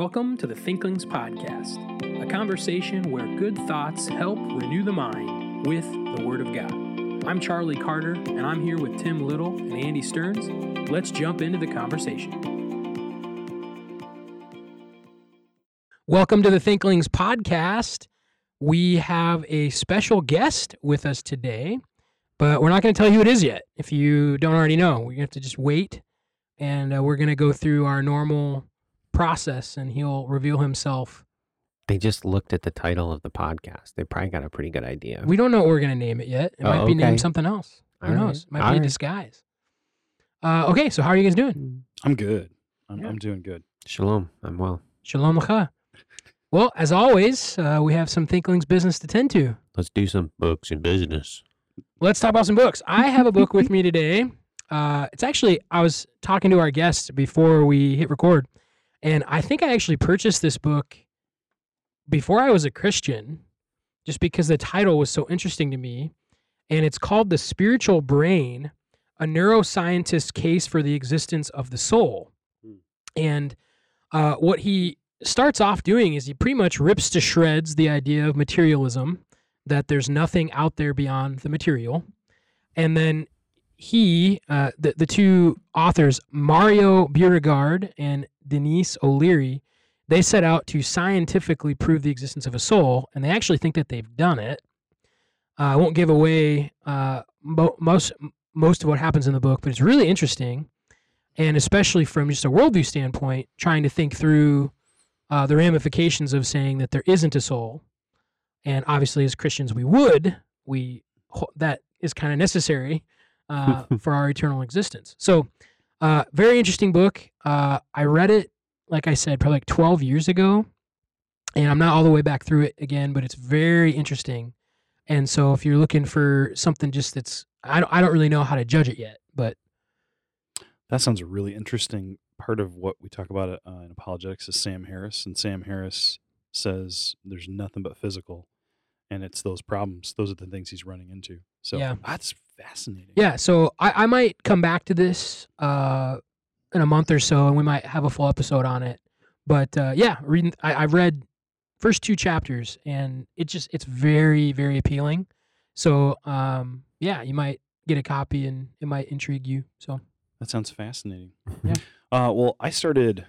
Welcome to the Thinklings Podcast, a conversation where good thoughts help renew the mind with the Word of God. I'm Charlie Carter, and I'm here with Tim Little and Andy Stearns. Let's jump into the conversation. Welcome to the Thinklings Podcast. We have a special guest with us today, but we're not going to tell you who it is yet. If you don't already know, to have to just wait, and uh, we're going to go through our normal process, and he'll reveal himself. They just looked at the title of the podcast. They probably got a pretty good idea. We don't know what we're going to name it yet. It Oh, might be okay. named something else. Who All right. knows? Might All be a right. disguise. Uh, okay, so how are you guys doing? I'm good. I'm, Yeah. I'm doing good. Shalom. I'm well. Shalom lecha. Well, as always, uh, we have some Thinklings business to tend to. Let's do some books and business. Let's talk about some books. I have a book with me today. Uh, it's actually, I was talking to our guest before we hit record, and I think I actually purchased this book before I was a Christian, just because the title was so interesting to me. And it's called The Spiritual Brain A Neuroscientist's Case for the Existence of the Soul. Hmm. And uh, what he starts off doing is he pretty much rips to shreds the idea of materialism, that there's nothing out there beyond the material. And then he, uh, the, the two authors, Mario Beauregard and Denyse O'Leary, they set out to scientifically prove the existence of a soul, and they actually think that they've done it. Uh, I won't give away uh, mo- most most of what happens in the book, but it's really interesting, and especially from just a worldview standpoint, trying to think through uh, the ramifications of saying that there isn't a soul, and obviously as Christians we would we that is kind of necessary uh, for our eternal existence. So, uh, very interesting book. Uh, I read it, like I said, probably like 12 years ago, and I'm not all the way back through it again, but it's very interesting. And so, if you're looking for something just that's, I don't, I don't really know how to judge it yet, but That sounds a really interesting part of what we talk about uh, in apologetics is Sam Harris, and Sam Harris says there's nothing but physical, and it's those problems. Those are the things he's running into. So Yeah. that's fascinating. yeah. So I, I might come back to this uh, in a month or so, and we might have a full episode on it. But uh, yeah, reading, I, I read first two chapters, and it just it's very very appealing. So um, yeah, you might get a copy, and it might intrigue you. So That sounds fascinating. Yeah. Uh, well, I started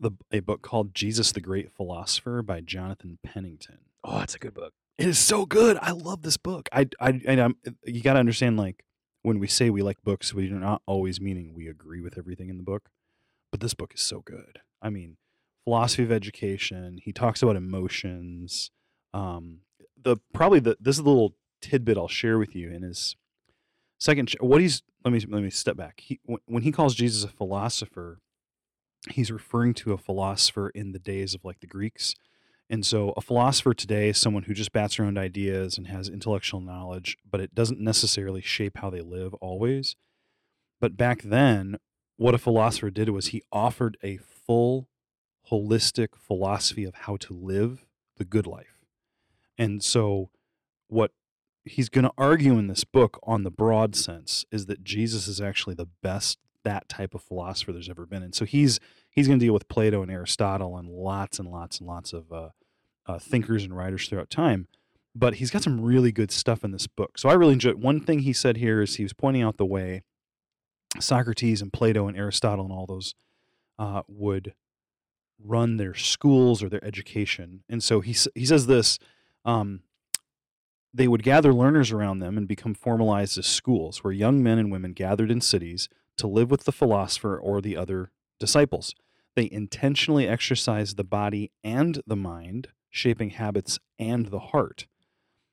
the a book called Jesus the Great Philosopher by Jonathan Pennington. oh, that's a good book. It is so good. I love this book. I, I, and I'm, you got to understand, like, when we say we like books, we are not always meaning we agree with everything in the book. But this book is so good. I mean, philosophy of education. He talks about emotions. Um, the probably the this is the little tidbit I'll share with you in his second. What he's let me let me step back. He when he calls Jesus a philosopher, he's referring to a philosopher in the days of like the Greeks. And so a philosopher today is someone who just bats around ideas and has intellectual knowledge, but it doesn't necessarily shape how they live always. But back then, what a philosopher did was he offered a full, holistic philosophy of how to live the good life. And so, what he's going to argue in this book on the broad sense is that Jesus is actually the best that type of philosopher there's ever been. And so he's he's going to deal with Plato and Aristotle and lots and lots and lots of uh, uh, thinkers and writers throughout time. But he's got some really good stuff in this book. So I really enjoyed. One thing he said here is he was pointing out the way Socrates and Plato and Aristotle and all those uh, would run their schools or their education. And so he he says this. Um, they would gather learners around them and become formalized as schools, where young men and women gathered in cities to live with the philosopher or the other disciples. They intentionally exercise the body and the mind, shaping habits and the heart.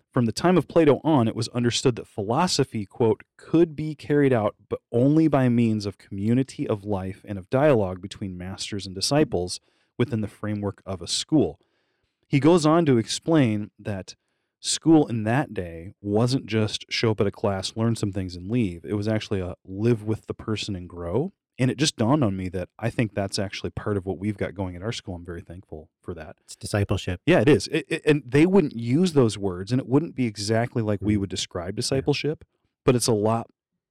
From the time of Plato on, it was understood that philosophy, quote, could be carried out, but only by means of community of life and of dialogue between masters and disciples within the framework of a school. He goes on to explain that school in that day wasn't just show up at a class, learn some things, and leave. It was actually a live with the person and grow. And it just dawned on me that I think that's actually part of what we've got going at our school. I'm very thankful for that. It's discipleship. Yeah, it is. It, it- and they wouldn't use those words, and it wouldn't be exactly like we Mm. would describe discipleship, but it's a lot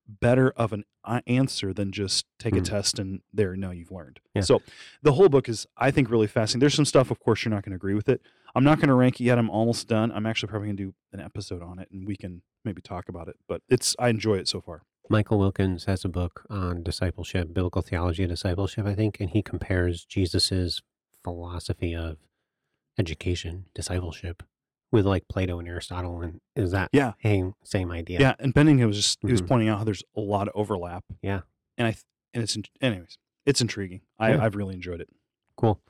better of an answer than just take a Mm. test and there, no, you've learned. Yeah. So the whole book is, I think, really fascinating. There's some stuff, of course, you're not going to agree with it. I'm not going to rank it yet. I'm almost done. I'm actually probably going to do an episode on it and we can maybe talk about it. But it's, I enjoy it so far. Michael Wilkins has a book on discipleship, biblical theology of discipleship, I think, and he compares Jesus's philosophy of education, discipleship, with like Plato and Aristotle. And is that Yeah. same same idea? Yeah. and Pennington was just, he was Mhm. pointing out how there's a lot of overlap. Yeah. And I, and it's, anyways, it's intriguing. I, Yeah. I've really enjoyed it. Cool.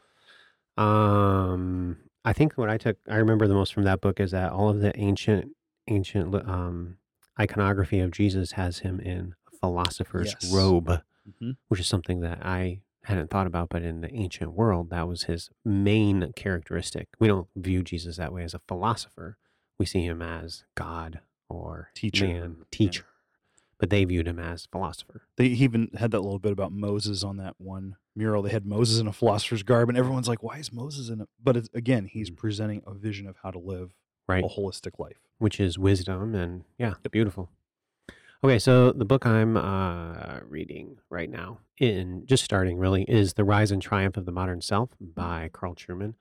Um, I think what I took, I remember the most from that book is that all of the ancient, ancient um, iconography of Jesus has him in a philosopher's Yes. robe, Mhm. which is something that I hadn't thought about. But in the ancient world, that was his main characteristic. We don't view Jesus that way as a philosopher. We see him as God or Teacher, man, yeah. teacher. But they viewed him as philosopher. They even had that little bit about Moses on that one mural. They had Moses in a philosopher's garb, and everyone's like, "Why is Moses in it?" But it's, again, he's Mm. presenting a vision of how to live Right. a holistic life. which is wisdom and yeah The beautiful. Okay so the book i'm uh, reading right now in just starting really is the rise and triumph of the modern self by carl Trueman.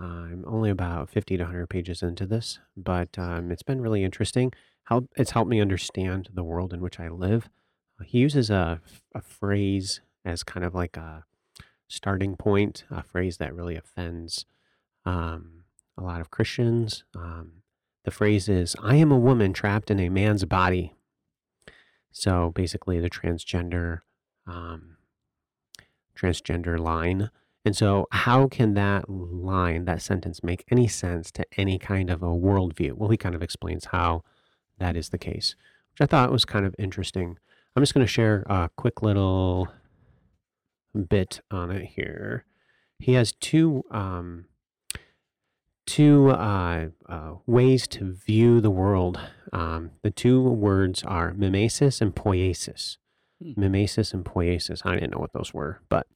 I'm only about 50 to 100 pages into this but um, it's been really interesting. How it's helped me understand the world in which i live. He uses a, a phrase as kind of like a starting point a phrase that really offends um, a lot of christians um, the phrase is, I am a woman trapped in a man's body. So basically, the transgender, um, transgender line. And so, how can that line, that sentence, make any sense to any kind of a worldview? Well, he kind of explains how that is the case, which I thought was kind of interesting. I'm just going to share a quick little bit on it here. He has two um, two uh, uh, ways to view the world. Um, the two words are mimesis and poiesis. Hmm. Mimesis and poiesis. I didn't know what those were, but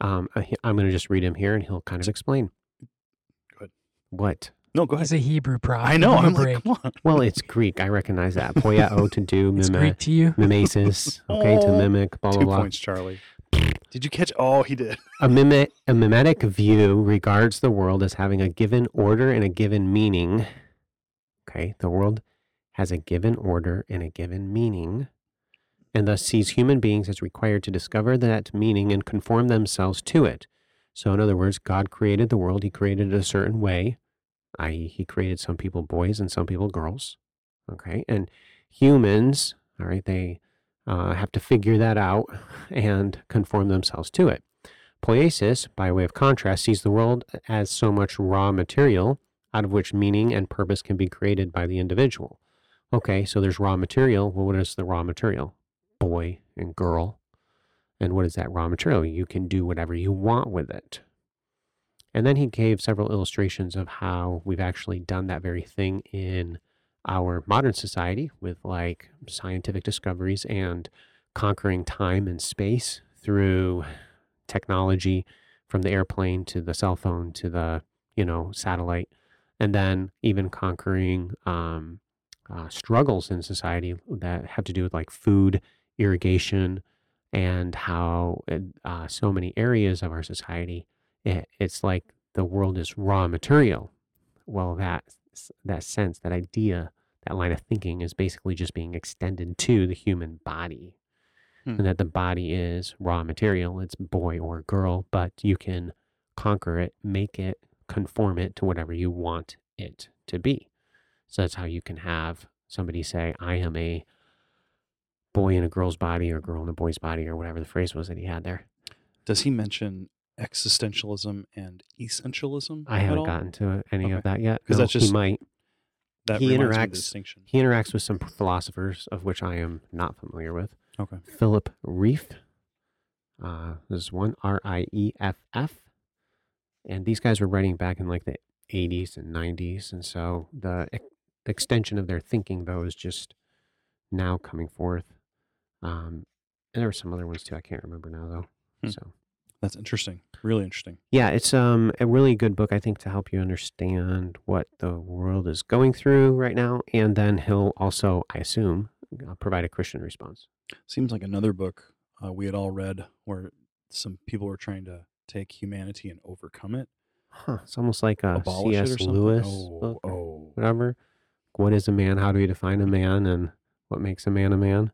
um, I, I'm going to just read him here, and he'll kind of explain. Good. What? No, go ahead. He's a Hebrew prophet. I know. Give him a I'm like, break. come on. Well, it's Greek. I recognize that. Poieo to do, it's mime, Greek to you. mimesis. Okay, to Oh, mimic. Blah blah Two blah. points, Charlie. Did you catch? Oh, he did. A, a mimetic view regards the world as having a given order and a given meaning. Okay, the world has a given order and a given meaning, and thus sees human beings as required to discover that meaning and conform themselves to it. So, in other words, God created the world, He created it a certain way, i.e., He created some people boys and some people girls. Okay, and humans, all right, they uh, have to figure that out and conform themselves to it. Poiesis, by way of contrast, sees the world as so much raw material out of which meaning and purpose can be created by the individual. Okay, so there's raw material. Well, what is the raw material? Boy and girl. And what is that raw material? You can do whatever you want with it. And then he gave several illustrations of how we've actually done that very thing in our modern society with like scientific discoveries and conquering time and space through technology from the airplane to the cell phone to the you know satellite and then even conquering um, uh, struggles in society that have to do with like food irrigation and how uh, so many areas of our society it, it's like the world is raw material. Well that that sense that idea that line of thinking is basically just being extended to the human body Hmm. and that the body is raw material it's boy or girl but you can conquer it make it conform it to whatever you want it to be so that's how you can have somebody say i am a boy in a girl's body or a girl in a boy's body or whatever the phrase was that he had there Does he mention existentialism and essentialism? i haven't gotten to any Okay. of that yet 'Cause No, that's just- might That he reminds me of interacts- he interacts with some philosophers of which i am not familiar with Okay. Philip Rieff. Uh, is one R I E F F. And these guys were writing back in like the 80s and 90s. And so the, ex- extension of their thinking, though, is just now coming forth. Um, and there were some other ones too. I can't remember now, though. Hmm. So, That's interesting. Really interesting. yeah, it's um, a really good book, I think, to help you understand what the world is going through right now. And then he'll also, I assume, uh, provide a Christian response. Seems like another book uh, we had all read where some people were trying to take humanity and overcome it, Huh. It's almost like a abolish C.S. Lewis oh, oh. whatever. What is a man? How do we define a man? And what makes a man a man?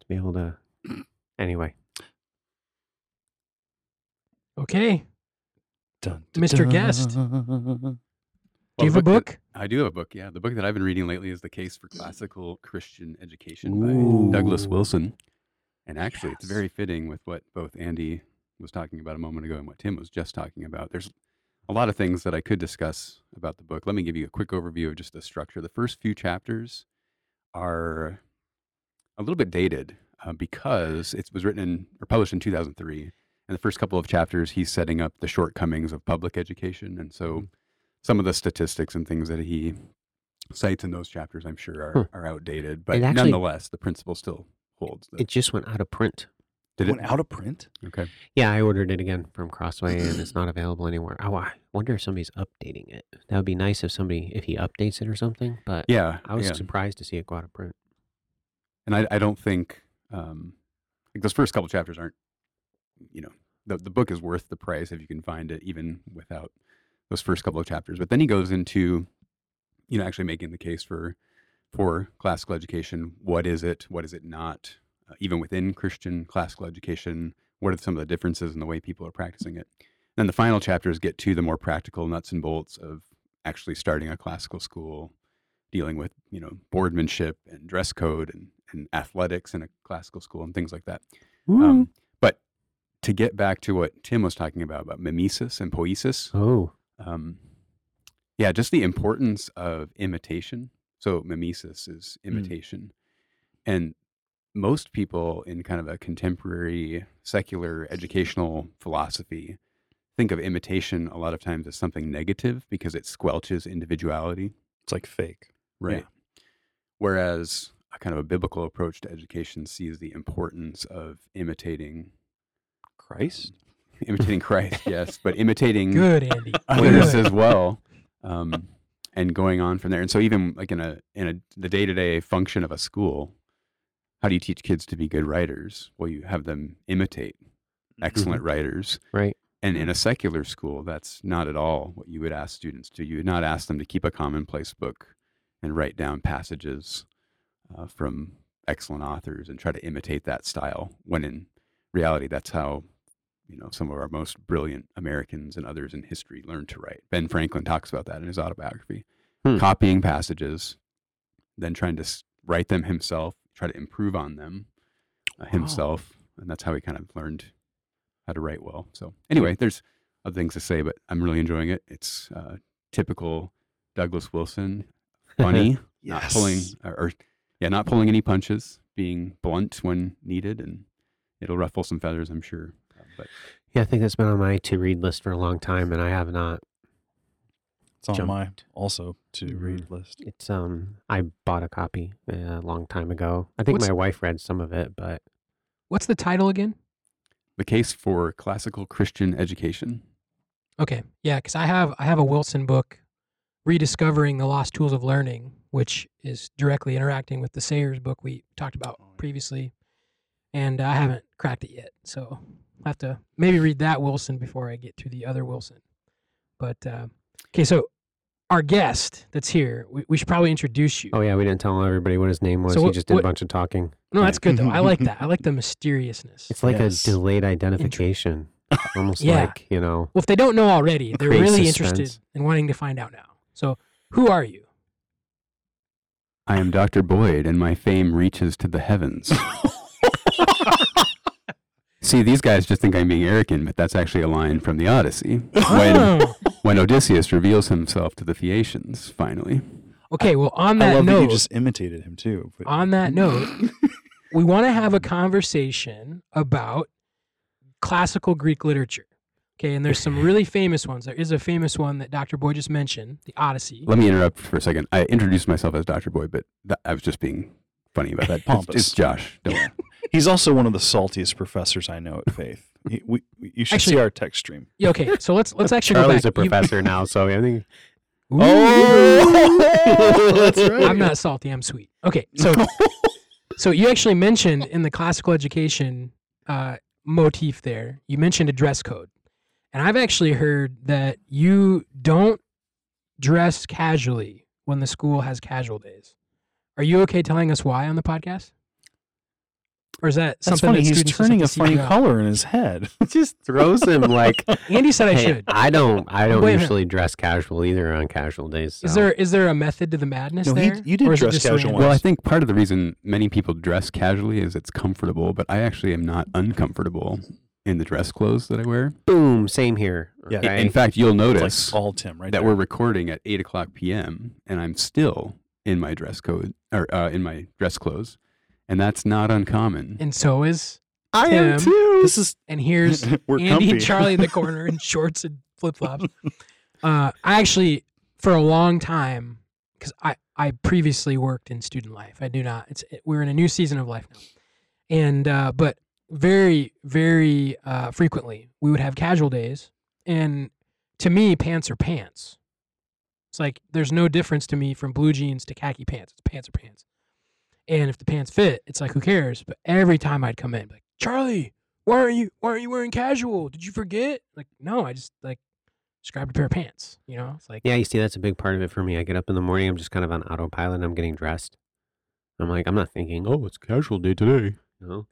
To be able to. Anyway, Okay. Dun, Mr. Guest. Do you have a book? that- I do have a book. Yeah, the book that I've been reading lately is "The Case for Classical Christian Education" Ooh. by Douglas Wilson. And actually, it's very fitting with what both Andy was talking about a moment ago and what Tim was just talking about. There's a lot of things that I could discuss about the book. Let me give you a quick overview of just the structure. The first few chapters are a little bit dated uh, because it was written in, or published in 2003. And the first couple of chapters, he's setting up the shortcomings of public education. And so some of the statistics and things that he cites in those chapters, I'm sure, are, Huh. are outdated. But actually- nonetheless, the principle still holds. The- it just went out of print. did Went it? out of print. Okay. Yeah, I ordered it again from Crossway and it's not available anywhere. Oh, I wonder if somebody's updating it. That would be nice if somebody, if he updates it or something. But Yeah. I was yeah. surprised to see it go out of print. and I, I don't think um, like those first couple chapters aren't, you know, the the book is worth the price if you can find it, even without those first couple of chapters. But then he goes into, you know, actually making the case for for classical education. What is it? What is it not? Uh, even within Christian classical education, what are some of the differences in the way people are practicing it? Then the final chapters get to the more practical nuts and bolts of actually starting a classical school, dealing with you know boardmanship and dress code and, and athletics in a classical school and things like that. Um, to get back to what Tim was talking about about mimesis and poesis, oh, um, yeah, just the importance of imitation. So mimesis is imitation, and most people in kind of a contemporary secular educational philosophy think of imitation a lot of times as something negative because it squelches individuality. It's like fake. Right. Whereas a kind of a biblical approach to education sees the importance of imitating Christ. imitating Christ, yes, but imitating Good, Andy. witness Good. as well, um, and going on from there. And so even like in a in a the day to day function of a school, how do you teach kids to be good writers? Well, you have them imitate excellent writers. right. And in a secular school, that's not at all what you would ask students to. You would not ask them to keep a commonplace book and write down passages uh, from excellent authors and try to imitate that style. When in reality, that's how you know some of our most brilliant Americans and others in history learned to write. Ben Franklin talks about that in his autobiography, Hmm. copying passages, then trying to write them himself, try to improve on them uh, Wow. himself, and that's how he kind of learned how to write well. So anyway, there's other things to say, but I'm really enjoying it. It's uh, typical Douglas Wilson, funny, not pulling or, or yeah, not pulling any punches, being blunt when needed, and it'll ruffle some feathers, I'm sure. But Yeah, I think that's been on my to read list for a long time, and I have not. It's on Jumped. my also to Mhm. read list. It's um, I bought a copy uh, a long time ago. I think What's- my wife read some of it, but What's the title again? the case for classical Christian education. Okay, yeah, because I have I have a Wilson book, rediscovering the lost tools of learning, which is directly interacting with the Sayers book we talked about Oh, yeah. previously, and I haven't cracked it yet. So I have to maybe read that Wilson before I get to the other Wilson. But uh, okay, so our guest that's here, we, we should probably introduce you. oh yeah, we didn't tell everybody what his name was. So he just did what- a bunch of talking. no, that's good though. I like that. I like the mysteriousness. It's like Yes. a delayed identification, almost Yeah. like you know. Well, if they don't know already, they're really suspense. interested in wanting to find out now. So, who are you? I am Dr. Boyd, and my fame reaches to the heavens. See, these guys just think I'm being arrogant, but that's actually a line from the Odyssey. When, Oh, when Odysseus reveals himself to the Phaeacians, finally. okay. Well, on that I that love that you just imitated him too. but- on that note, we want to have a conversation about classical Greek literature. Okay, and there's some really famous ones. There is a famous one that Dr. Boyd just mentioned, the Odyssey. Let me interrupt for a second. I introduced myself as Dr. Boyd, but that, I was just being funny about that. It's, Pompous. it's Josh. Don't Yeah. He's also one of the saltiest professors I know at Faith. He, we, we- you should Actually- see our text stream. Yeah, okay, so let's let's actually Charlie's go a back. You- professor now, so I think Oh, that's right. I'm not salty. I'm sweet. Okay, so so you actually mentioned in the classical education uh, motif there. You mentioned a dress code, and I've actually heard that you don't dress casually when the school has casual days. Are you okay telling us why on the podcast? Or is that That's something funny. that He's students just turning to a seek funny out? color in his head. It just throws him like Andy said I hey, should. I don't I don't Wait a minute. usually dress casual either on casual days. Is so- there is there a method to the madness No, he- there? you did Or is it dress just casual random? once. Well, I think part of the reason many people dress casually is it's comfortable, but I actually am not uncomfortable in the dress clothes that I wear. boom? Same here. Yeah. I- okay? In fact, you'll It's notice like all Tim right that there. we're recording at eight o'clock p.m. and I'm still in my dress code or uh, in my dress clothes, and that's not uncommon. And so is I am am too. This is and here's we're Andy comfy. and Charlie in the corner in shorts and flip flops. Uh, I actually, for a long time, because I, I previously worked in student life. I do not. It's we're in a new season of life now, and uh, but very very uh, frequently we would have casual days, and to me, pants are pants. It's like there's no difference to me from blue jeans to khaki pants. It's pants are pants. And if the pants fit, it's like who cares? But every time I'd come in, like Charlie, why aren't you why aren't you wearing casual? Did you forget? Like, no, I just like just grabbed a pair of pants. You know, it's like Yeah, you see, that's a big part of it for me. I get up in the morning, I'm just kind of on autopilot. and I'm getting dressed. I'm like, I'm not thinking, oh, it's casual day today. No,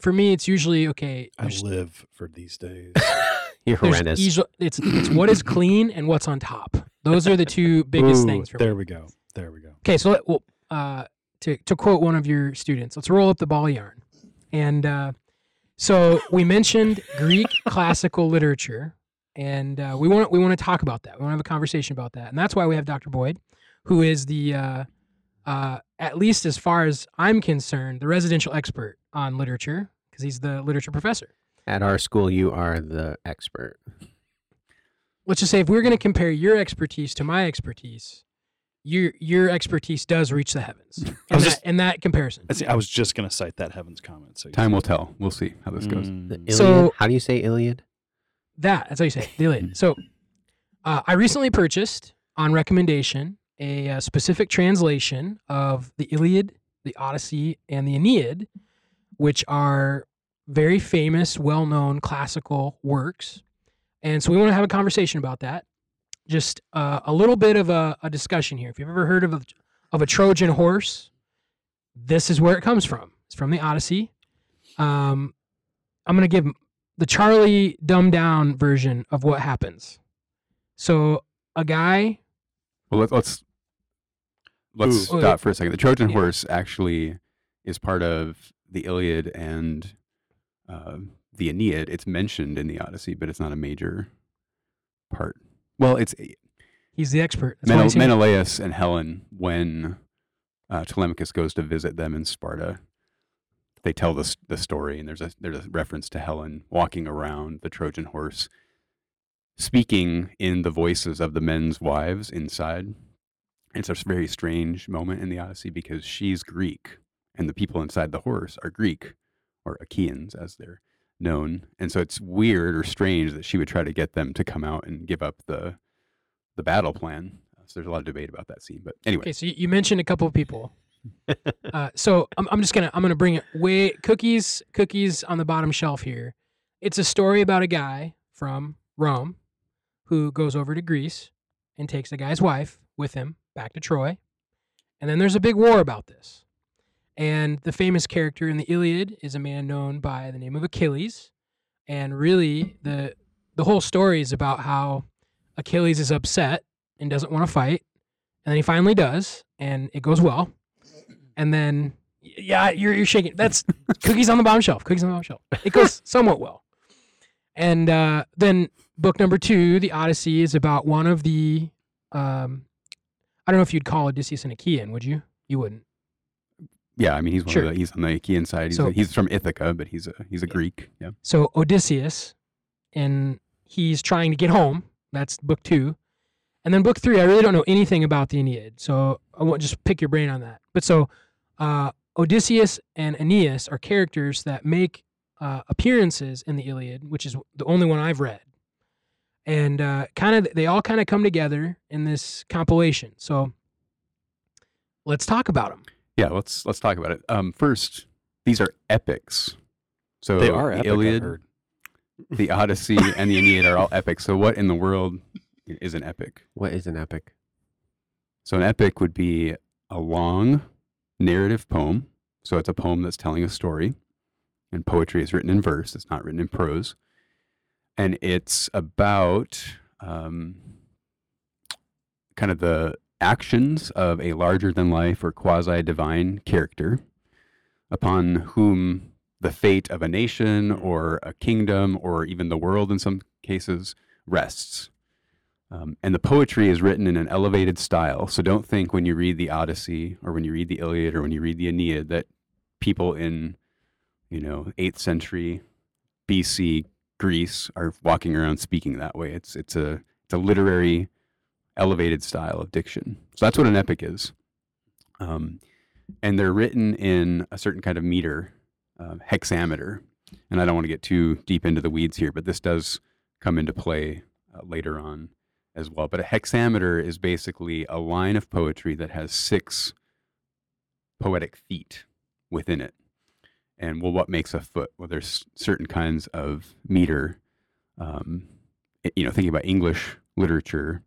for me, it's usually okay. I live for these days. you're there's horrendous. easy- it's it's what is clean and what's on top. Those are the two biggest Ooh, things for me. There we go. There we go. Okay, so let, well, uh, to to quote one of your students, let's roll up the ball yarn. And uh, so we mentioned Greek classical literature, and uh, we want we want to talk about that. We want to have a conversation about that, and that's why we have Dr. Boyd, who is the uh, uh, at least as far as I'm concerned, the residential expert on literature because he's the literature professor. At our school, you are the expert. Let's just say if we're going to compare your expertise to my expertise, your your expertise does reach the heavens. I In was that, just- in that comparison. I, see, I was just gonna cite that Heaven's comment. So Time will tell. We'll see how this goes. Mm. The So- How do you say Iliad? That that's how you say it, the Iliad. So, uh, I recently purchased on recommendation a, uh specific translation of the Iliad, the Odyssey, and the Aeneid, which are very famous, well-known classical works. And so we want to have a conversation about that. Just uh, a little bit of a, a discussion here. If you've ever heard of a, of a Trojan horse, this is where it comes from. It's from the Odyssey. Um, I'm going to give the Charlie dumbed down version of what happens. So a guy, Well, let's let's let's Ooh. stop for a second. The Trojan Yeah. horse actually is part of the Iliad and uh, the Aeneid. It's mentioned in the Odyssey, but it's not a major part. Well, it's he's the expert. Menel- Menelaus and Helen when uh, Telemachus goes to visit them in Sparta. They tell the the story, and there's a there's a reference to Helen walking around the Trojan horse, speaking in the voices of the men's wives inside. It's a very strange moment in the Odyssey because she's Greek, and the people inside the horse are Greek, or Achaeans as they're known. And so it's weird or strange that she would try to get them to come out and give up the the battle plan. So there's a lot of debate about that scene. But anyway, Okay, so you, you mentioned a couple of people. Uh, so I'm, I'm just gonna I'm gonna bring it way cookies cookies on the bottom shelf here. It's a story about a guy from Rome who goes over to Greece and takes a guy's wife with him back to Troy, and then there's a big war about this. And the famous character in the Iliad is a man known by the name of Achilles, and really the the whole story is about how Achilles is upset and doesn't want to fight, and then he finally does, and it goes well. And then, yeah, you're you're shaking. That's cookies on the bottom shelf. Cookies on the bottom shelf. It goes somewhat well. And uh, then book number two, the Odyssey, is about one of the. Um, I don't know if you'd call Odysseus an Achaean, would you? You wouldn't. Yeah, I mean he's one Sure. of the, he's on the Achaean side. He's, So- a, he's from Ithaca, but he's a he's a Yeah. Greek. Yeah. So Odysseus, and he's trying to get home. That's book two. And then book three, I really don't know anything about the Aeneid. So I won't just pick your brain on that. But so uh, Odysseus and Aeneas are characters that make uh, appearances in the Iliad, which is the only one I've read. and uh, kind of they all kind of come together in this compilation. So let's talk about them. Yeah, let's let's talk about it. Um, first, these are epics. So They are the epic, Iliad, the Odyssey, and the Aeneid are all epics. So what in the world is an epic? What is an epic? So an epic would be a long narrative poem. So it's a poem that's telling a story. And poetry is written in verse, it's not written in prose. And it's about um, kind of the actions of a larger than life or quasi divine character upon whom the fate of a nation or a kingdom or even the world in some cases rests. Um, and the poetry is written in an elevated style. So don't think when you read the Odyssey or when you read the Iliad or when you read the Aeneid that people in, you know, 8th century BC Greece are walking around speaking that way. It's it's a it's a literary elevated style of diction. So that's what an epic is. Um, and they're written in a certain kind of meter, uh, hexameter. And I don't want to get too deep into the weeds here, but this does come into play uh, later on as well. But a hexameter is basically a line of poetry that has six poetic feet within it. And well, what makes a foot? Well, there's certain kinds of meter. Um, you know, thinking about English literature,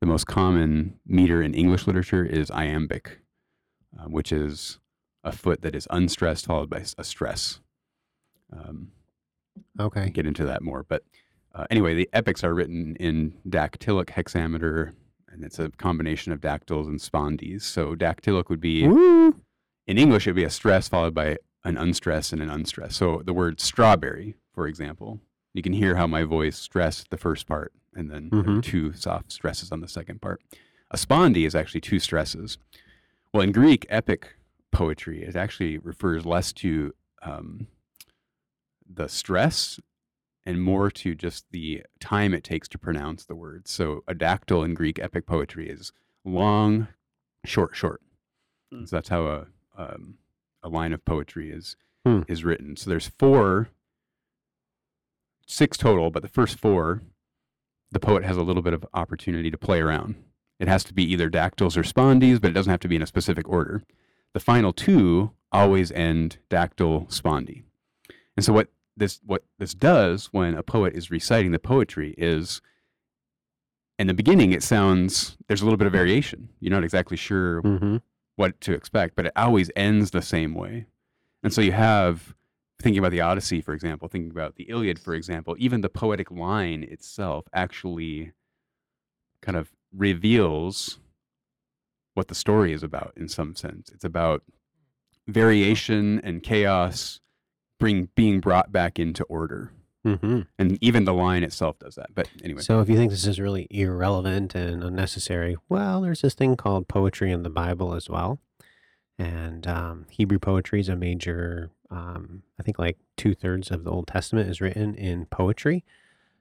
the most common meter in English literature is iambic, uh, which is a foot that is unstressed followed by a stress. Um, Okay. get into that more. But uh, anyway, the epics are written in dactylic hexameter, and it's a combination of dactyls and spondees. So dactylic would be Woo! in English, it'd be a stress followed by an unstress and an unstress. So the word strawberry, for example, you can hear how my voice stressed the first part, and then there were Mhm. two soft stresses on the second part. A spondee is actually two stresses. Well, in Greek, epic poetry it actually refers less to um, the stress and more to just the time it takes to pronounce the words. So a dactyl in Greek epic poetry is long, short, short. Hmm. So that's how a um, a line of poetry is Hmm. is written. So there's four, six total, but the first four, the poet has a little bit of opportunity to play around. It has to be either dactyls or spondees, but it doesn't have to be in a specific order. The final two always end dactyl spondee. And so what this what this does when a poet is reciting the poetry is in the beginning it sounds there's a little bit of variation. You're not exactly sure Mm-hmm. what to expect, but it always ends the same way. And so you have thinking about the Odyssey, for example, thinking about the Iliad, for example, even the poetic line itself actually kind of reveals what the story is about in some sense. It's about variation and chaos bring being brought back into order. Mm-hmm. And even the line itself does that. But anyway. So if you think this is really irrelevant and unnecessary, well, there's this thing called poetry in the Bible as well. And um, Hebrew poetry is a major, um, I think like two thirds of the Old Testament is written in poetry.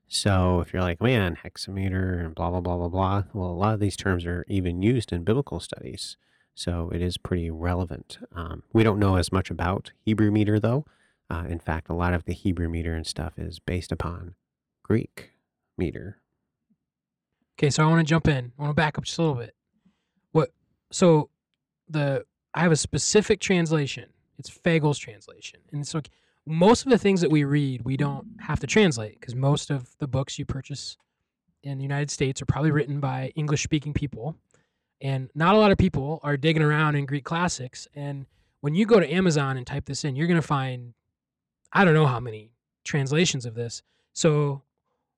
So if you're like, man, hexameter and blah, blah, blah, blah, blah, well, a lot of these terms are even used in biblical studies. So it is pretty relevant. Um, we don't know as much about Hebrew meter, though. Uh, in fact, a lot of the Hebrew meter and stuff is based upon Greek meter. Okay, so I want to jump in. I want to back up just a little bit. What? So the I have a specific translation. It's Fagles translation, and so most of the things that we read, we don't have to translate because most of the books you purchase in the United States are probably written by English-speaking people, and not a lot of people are digging around in Greek classics. And when you go to Amazon and type this in, you're going to find I don't know how many translations of this. So,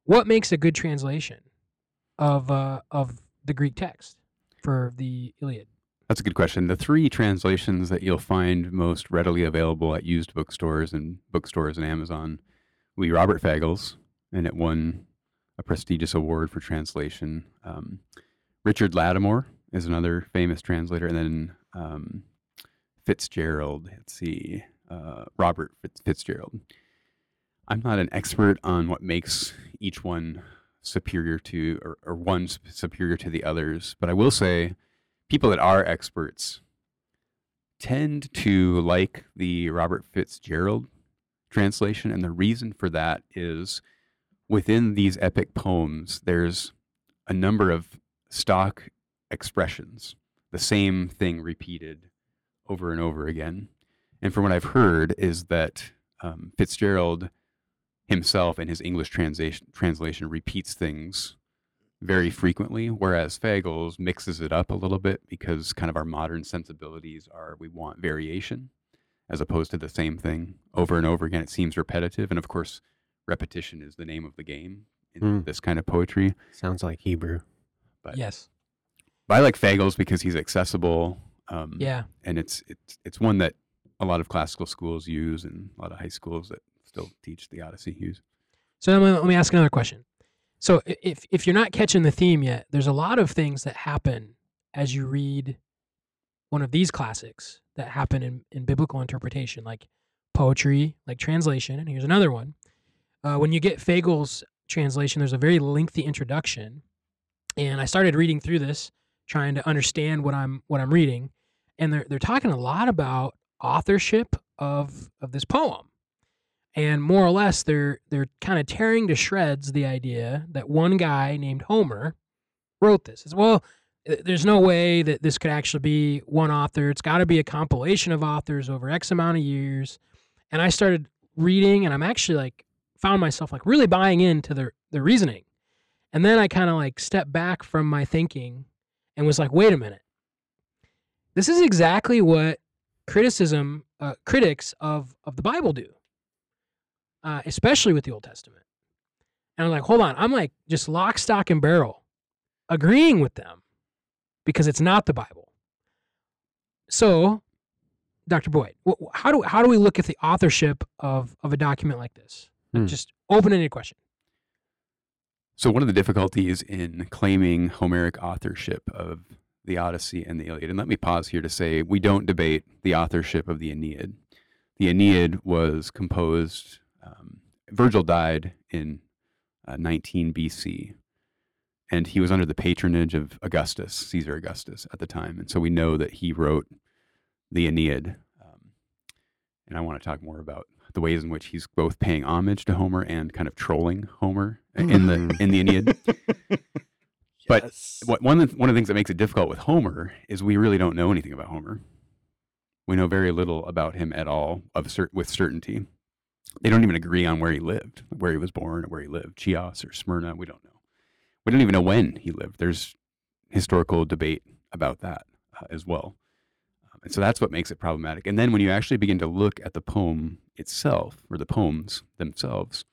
what makes a good translation? of uh, of the Greek text for the Iliad. That's a good question. The three translations that you'll find most readily available at used bookstores and bookstores and Amazon will be Robert Fagles, and it won a prestigious award for translation. Um, Richard Lattimore is another famous translator, and then um, Fitzgerald. Let's see, uh, Robert Fitz- Fitzgerald. I'm not an expert on what makes each one superior to, or, or one superior to the others, but I will say people that are experts tend to like the Robert Fitzgerald translation. And the reason for that is within these epic poems, there's a number of stock expressions, the same thing repeated over and over again. And from what I've heard, is that um, Fitzgerald himself in his English translation translation repeats things very frequently, whereas Fagles mixes it up a little bit because kind of our modern sensibilities are we want variation as opposed to the same thing over and over again. It seems repetitive, and of course, repetition is the name of the game in Mm. this kind of poetry. Sounds like Hebrew. But, Yes. but I like Fagles because he's accessible. Um, Yeah. and it's it's it's one that a lot of classical schools use, and a lot of high schools that still teach the Odyssey use. So let me, let me ask another question. So if if you're not catching the theme yet, there's a lot of things that happen as you read one of these classics that happen in, in biblical interpretation, like poetry, like translation. And here's another one. Uh, when you get Fagles translation, there's a very lengthy introduction, and I started reading through this, trying to understand what I'm what I'm reading, and they're they're talking a lot about authorship of of this poem and more or less they're they're kind of tearing to shreds the idea that one guy named Homer wrote this. Well, there's no way that this could actually be one author. It's got to be a compilation of authors over X amount of years. And I started reading, and I'm actually like found myself like really buying into the the reasoning. And then I kind of like stepped back from my thinking and was like, wait a minute. This is exactly what criticism uh, critics of of the Bible do uh, especially with the Old Testament. And I'm like, hold on, I'm like just lock, stock, and barrel agreeing with them because it's not the Bible. So, Dr. Boyd, how do how do we look at the authorship of of a document like this? Hmm. Just open-ended question. So one of the difficulties in claiming Homeric authorship of the Odyssey and the Iliad, and let me pause here to say we don't debate the authorship of the Aeneid. The Aeneid was composed. Um, Virgil died in uh, 19 BC, and he was under the patronage of Augustus, Caesar Augustus, at the time, and so we know that he wrote the Aeneid. Um, and I want to talk more about the ways in which he's both paying homage to Homer and kind of trolling Homer in the in the Aeneid. But Yes. What, one of the, one of the things that makes it difficult with Homer is we really don't know anything about Homer. We know very little about him at all of cer- with certainty. They don't even agree on where he lived, where he was born, or where he lived, Chios or Smyrna. We don't know. We don't even know when he lived. There's historical debate about that uh, as well. Um, and so that's what makes it problematic. And then when you actually begin to look at the poem itself, or the poems themselves,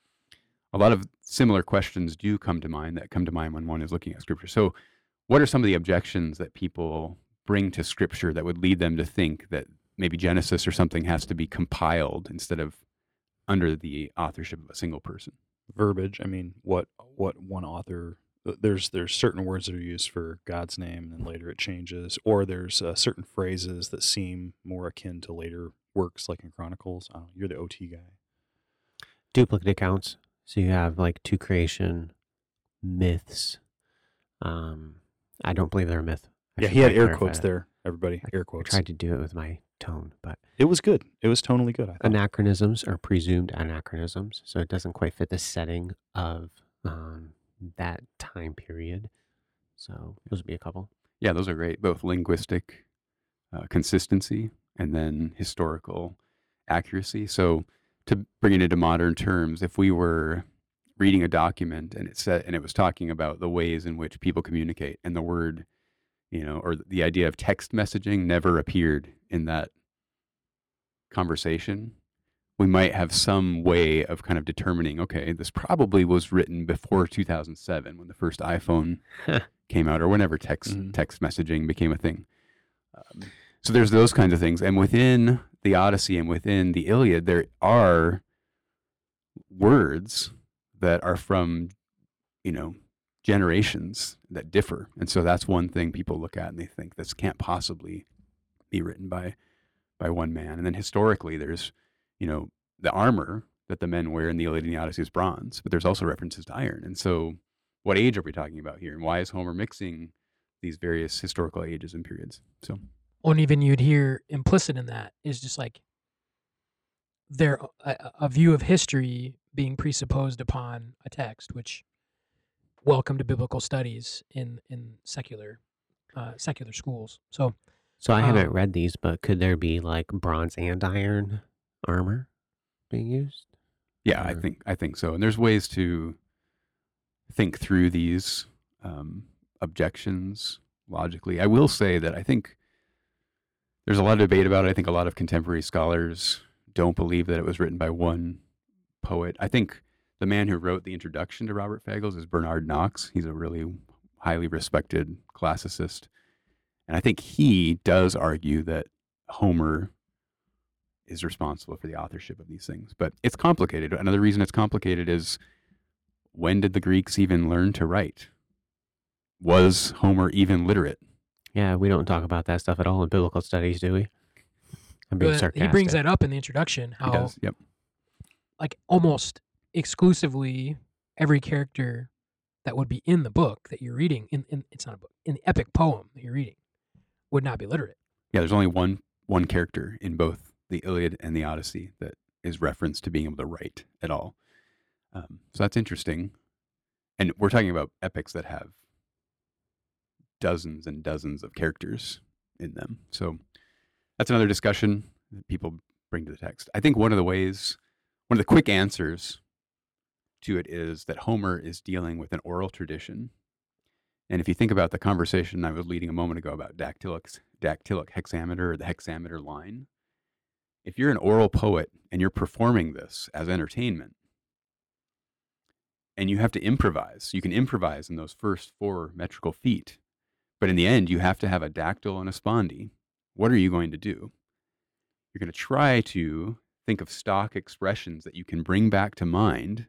a lot of similar questions do come to mind that come to mind when one is looking at scripture. So, what are some of the objections that people bring to scripture that would lead them to think that maybe Genesis or something has to be compiled instead of under the authorship of a single person? verbiage. I mean, what what one author there's there's certain words that are used for God's name, and then later it changes, or there's uh, certain phrases that seem more akin to later works, like in Chronicles. I know, you're the OT guy. Duplicate accounts. So you have like two creation myths. Um, I don't believe they're a myth. I yeah, he had air quotes that. there. Everybody, air I quotes. tried to do it with my tone, but It was good. It was tonally good. I thought. anachronisms are presumed anachronisms, so it doesn't quite fit the setting of um, that time period. So those would be a couple. Yeah, those are great. Both linguistic uh, consistency and then historical accuracy. So, to bring it into modern terms, if we were reading a document and it said and it was talking about the ways in which people communicate, and the word, you know, or the idea of text messaging never appeared in that conversation, we might have some way of kind of determining, okay, this probably was written before 2007 when the first iPhone came out, or whenever text Mhm. text messaging became a thing. Um, so there's those kinds of things, and within the Odyssey and within the Iliad, there are words that are from, you know, generations that differ, and so that's one thing people look at and they think this can't possibly be written by by one man. And then historically, there's, you know, the armor that the men wear in the Iliad and the Odyssey is bronze, but there's also references to iron, and so what age are we talking about here? And why is homer mixing these various historical ages and periods? So and even you'd hear implicit in that is just like their a, a view of history being presupposed upon a text, which welcome to biblical studies in in secular uh, secular schools. So So I haven't Um, read these, but could there be like bronze and iron armor being used? Yeah, I think I think so. And there's ways to think through these um, objections logically. I will say that I think there's a lot of debate about it. I think a lot of contemporary scholars don't believe that it was written by one poet. I think the man who wrote the introduction to Robert Fagles is Bernard Knox. He's a really highly respected classicist. And I think he does argue that Homer is responsible for the authorship of these things. But it's complicated. Another reason it's complicated is when did the Greeks even learn to write? Was Homer even literate? Yeah, we don't talk about that stuff at all in biblical studies, do we? I'm being but sarcastic. he brings that up in the introduction. How He does. Yep. like almost exclusively every character that would be in the book that you're reading in, in it's not a book in the epic poem that you're reading would not be literate. Yeah, there's only one one character in both the Iliad and the Odyssey that is referenced to being able to write at all. Um, so that's interesting. And we're talking about epics that have dozens and dozens of characters in them. So that's another discussion that people bring to the text. I think one of the ways, one of the quick answers to it is that Homer is dealing with an oral tradition. And if you think about the conversation I was leading a moment ago about dactylic, dactylic hexameter or the hexameter line, if you're an oral poet and you're performing this as entertainment, and you have to improvise, you can improvise in those first four metrical feet, but in the end, you have to have a dactyl and a spondee. What are you going to do? You're going to try to think of stock expressions that you can bring back to mind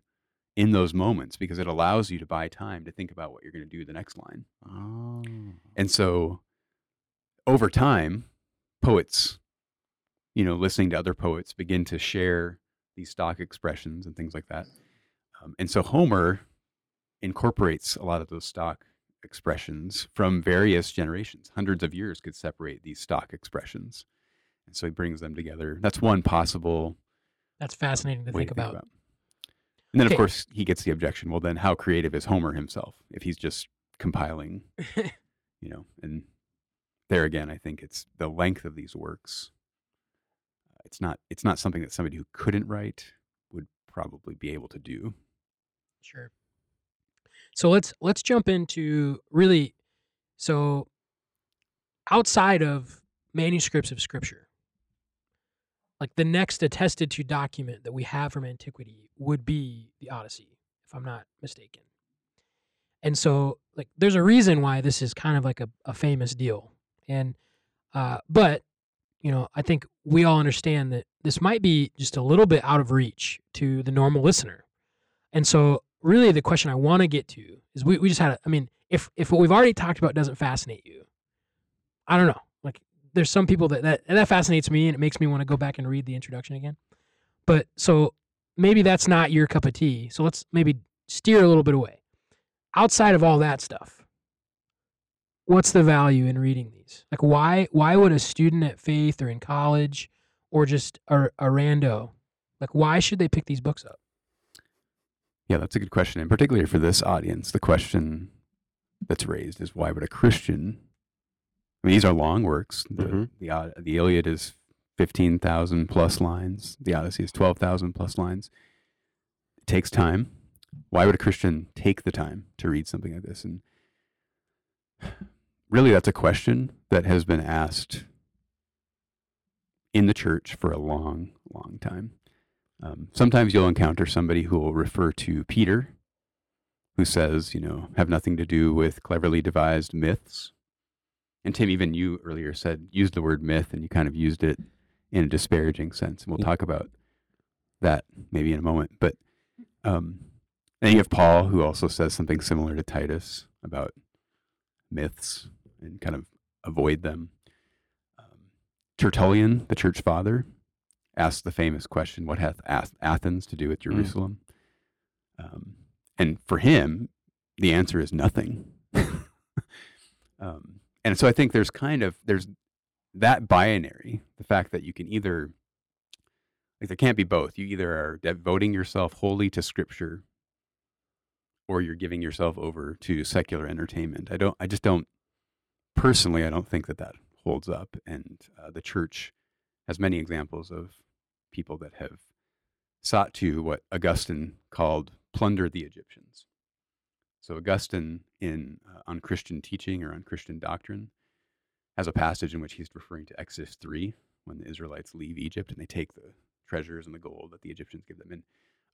in those moments because it allows you to buy time to think about what you're going to do the next line. Oh. And so over time, poets, you know, listening to other poets begin to share these stock expressions and things like that. Um, and so Homer incorporates a lot of those stock expressions from various generations. Hundreds of years could separate these stock expressions. And so he brings them together. That's one possible That's fascinating to think to about. think about. And then, of course, he gets the objection. Well, then, how creative is Homer himself if he's just compiling, you know? And there again, I think it's the length of these works. It's not. It's not something that somebody who couldn't write would probably be able to do. Sure. So let's let's jump into really so outside of manuscripts of scripture. Like the next attested to document that we have from antiquity would be the Odyssey, if I'm not mistaken. And so like there's a reason why this is kind of like a, a famous deal. And uh but you know, I think we all understand that this might be just a little bit out of reach to the normal listener. And so really the question I want to get to is we, we just had a, I mean, if if what we've already talked about doesn't fascinate you, I don't know. There's some people that that, that fascinates me and it makes me want to go back and read the introduction again. But so maybe that's not your cup of tea. So let's maybe steer a little bit away. Outside of all that stuff, what's the value in reading these? Like why why would a student at Faith or in college or just a, a rando like why should they pick these books up? Yeah, that's a good question, and particularly for this audience, the question that's raised is why would a Christian? Mean, these are long works. The Mhm. the, Od- the Iliad is fifteen thousand plus lines. The Odyssey is twelve thousand plus lines. It takes time. Why would a Christian take the time to read something like this? And really, that's a question that has been asked in the church for a long, long time. Um, sometimes you'll encounter somebody who will refer to Peter, who says, you know, have nothing to do with cleverly devised myths. And Tim, even you earlier said, used the word myth, and you kind of used it in a disparaging sense. And we'll talk about that maybe in a moment. But um, then you have Paul, who also says something similar to Titus about myths and kind of avoid them. Um, Tertullian, the church father, asked the famous question, What hath Athens to do with Jerusalem? Um, and for him, the answer is nothing. um, and so I think there's kind of there's that binary, the fact that you can either Like there can't be both. You either are devoting yourself wholly to scripture or you're giving yourself over to secular entertainment. I don't I just don't personally I don't think that that holds up and uh, the church has many examples of people that have sought to what Augustine called plunder the Egyptians. So Augustine in uh, on Christian teaching or on Christian doctrine has a passage in which he's referring to Exodus 3 when the Israelites leave Egypt and they take the treasures and the gold that the Egyptians give them. And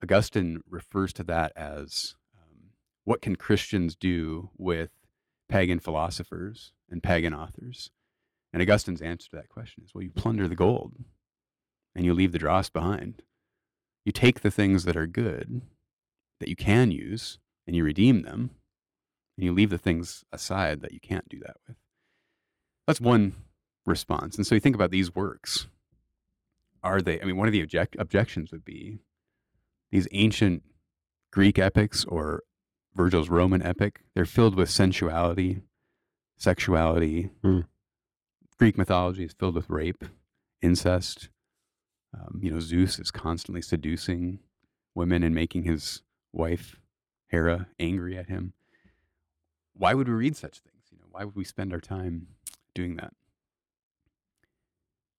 Augustine refers to that as um, what can Christians do with pagan philosophers and pagan authors? And Augustine's answer to that question is well, you plunder the gold and you leave the dross behind. You take the things that are good that you can use and you redeem them, and you leave the things aside that you can't do that with. That's one response. And so you think about these works. Are they, I mean, one of the object, objections would be these ancient Greek epics or Virgil's Roman epic, they're filled with sensuality, sexuality. Hmm. Greek mythology is filled with rape, incest. Um, you know, Zeus is constantly seducing women and making his wife Hera angry at him. Why would we read such things? You know, why would we spend our time doing that?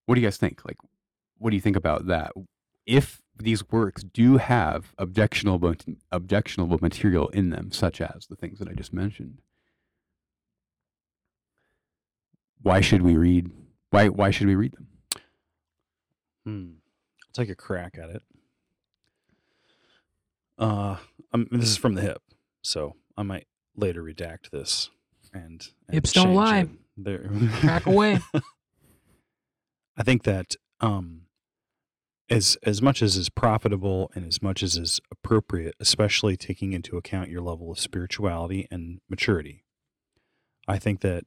What do you guys think? Like, what do you think about that? If these works do have objectionable objectionable material in them, such as the things that I just mentioned, why should we read? Why why should we read them? Hmm. I'll take a crack at it. Uh, um, this is from the hip, so I might later redact this and, and Hips don't lie. There, Crack away. I think that um, as as much as is profitable and as much as is appropriate, especially taking into account your level of spirituality and maturity, I think that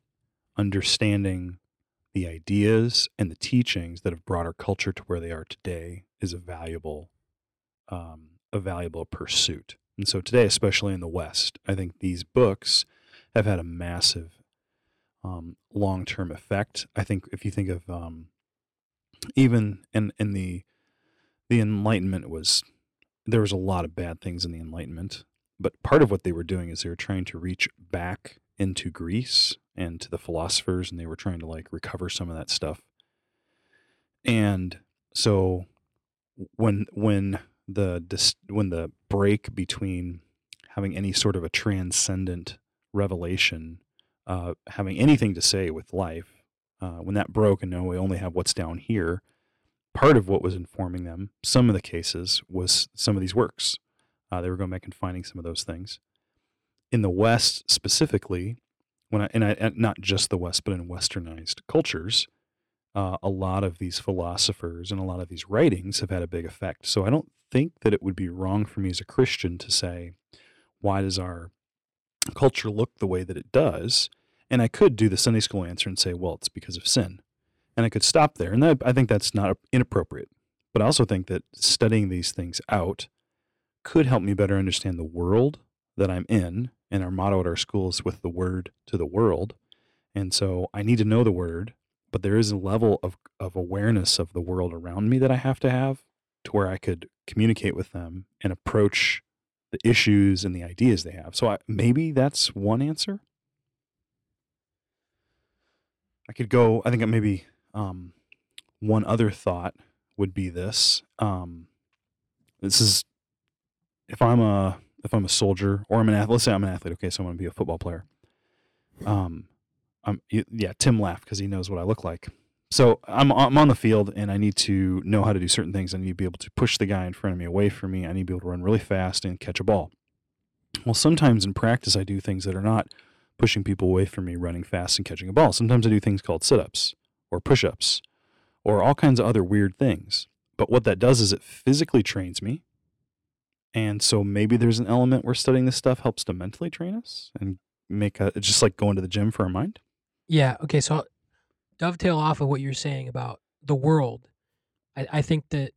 understanding the ideas and the teachings that have brought our culture to where they are today is a valuable um, a valuable pursuit. And so today, especially in the West, I think these books have had a massive um, long term effect. I think if you think of um, even in in the the Enlightenment was there was a lot of bad things in the Enlightenment, but part of what they were doing is they were trying to reach back into Greece and to the philosophers, and they were trying to like recover some of that stuff. And so when when the when the break between having any sort of a transcendent revelation, uh, having anything to say with life, uh, when that broke, and now we only have what's down here. Part of what was informing them, some of the cases, was some of these works. Uh, they were going back and finding some of those things. In the West specifically, when I, and I, and not just the West, but in westernized cultures, uh, a lot of these philosophers and a lot of these writings have had a big effect. So I don't think that it would be wrong for me as a Christian to say, why does our culture look the way that it does? And I could do the Sunday school answer and say, well, it's because of sin. And I could stop there. And that, I think that's not inappropriate. But I also think that studying these things out could help me better understand the world that I'm in. And our motto at our school is with the word to the world. And so I need to know the word, but there is a level of, of awareness of the world around me that I have to have to where I could communicate with them and approach the issues and the ideas they have. So I, maybe that's one answer. I could go. I think maybe um, one other thought would be this. Um, this is if I'm a if I'm a soldier or I'm an athlete. Let's say I'm an athlete. Okay, so I'm going to be a football player. Um, I'm yeah. Tim laughed because he knows what I look like. So I'm I'm on the field and I need to know how to do certain things. I need to be able to push the guy in front of me away from me. I need to be able to run really fast and catch a ball. Well, sometimes in practice I do things that are not pushing people away from me, running fast and catching a ball. Sometimes I do things called sit-ups or push-ups or all kinds of other weird things. But what that does is it physically trains me. And so maybe there's an element where studying this stuff helps to mentally train us and make a, just like going to the gym for our mind. Yeah. Okay. So dovetail off of what you're saying about the world. I, I think that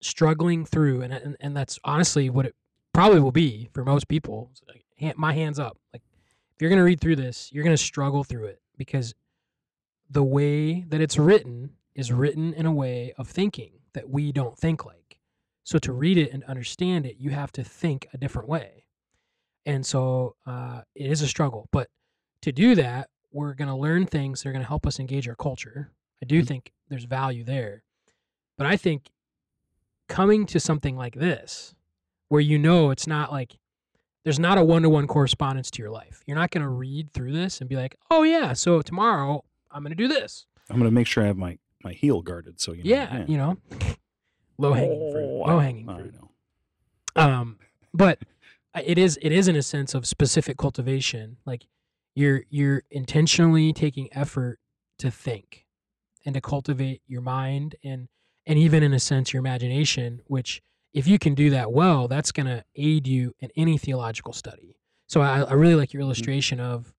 struggling through, and, and and that's honestly what it probably will be for most people. Like, my hands up. Like if you're gonna read through this, you're gonna struggle through it because the way that it's written is written in a way of thinking that we don't think like. So to read it and understand it, you have to think a different way. And so uh, it is a struggle. But to do that, we're going to learn things that are going to help us engage our culture. I do Mhm. think there's value there. But I think coming to something like this, where you know it's not like there's not a one to one correspondence to your life. You're not going to read through this and be like, oh, yeah, so tomorrow I'm going to do this. I'm gonna make sure I have my my heel guarded. So you know. yeah, you know, low hanging fruit. Oh, Low hanging I fruit. know. Um, but it is it is in a sense of specific cultivation. Like you're you're intentionally taking effort to think and to cultivate your mind and and even in a sense your imagination. Which if you can do that well, that's going to aid you in any theological study. So I, I really like your illustration of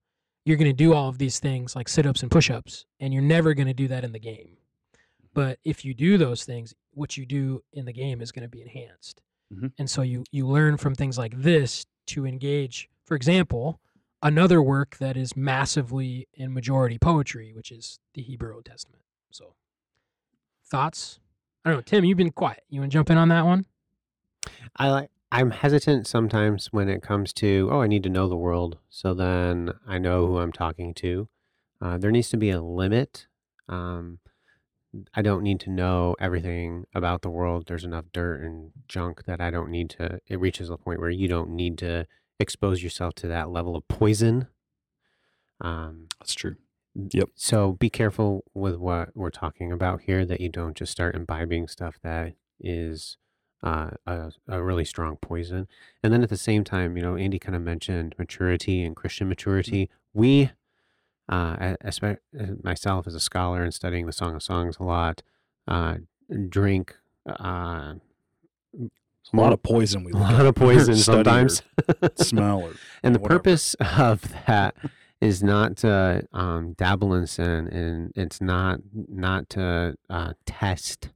you're going to do all of these things like sit ups and push ups, and you're never going to do that in the game. But if you do those things, what you do in the game is going to be enhanced. Mhm. And so you you learn from things like this to engage. For example, another work that is massively in majority poetry, which is the Hebrew Old Testament. So, thoughts? I don't know, Tim. You've been quiet. You want to jump in on that one? I like. I'm hesitant sometimes when it comes to oh, I need to know the world, so then I know who I'm talking to. Uh, there needs to be a limit. Um, I don't need to know everything about the world. There's enough dirt and junk that I don't need to. It reaches a point where you don't need to expose yourself to that level of poison. Um, That's true. Yep. so be careful with what we're talking about here that you don't just start imbibing stuff that is uh, a, a really strong poison. And then at the same time, you know, Andy kind of mentioned maturity and Christian maturity. We, uh, especially myself as a scholar and studying the Song of Songs a lot, uh, drink uh, A lot of poison we a look lot at. of poison sometimes. smell or and the whatever. purpose of that is not to um, dabble in sin, and it's not not to uh, test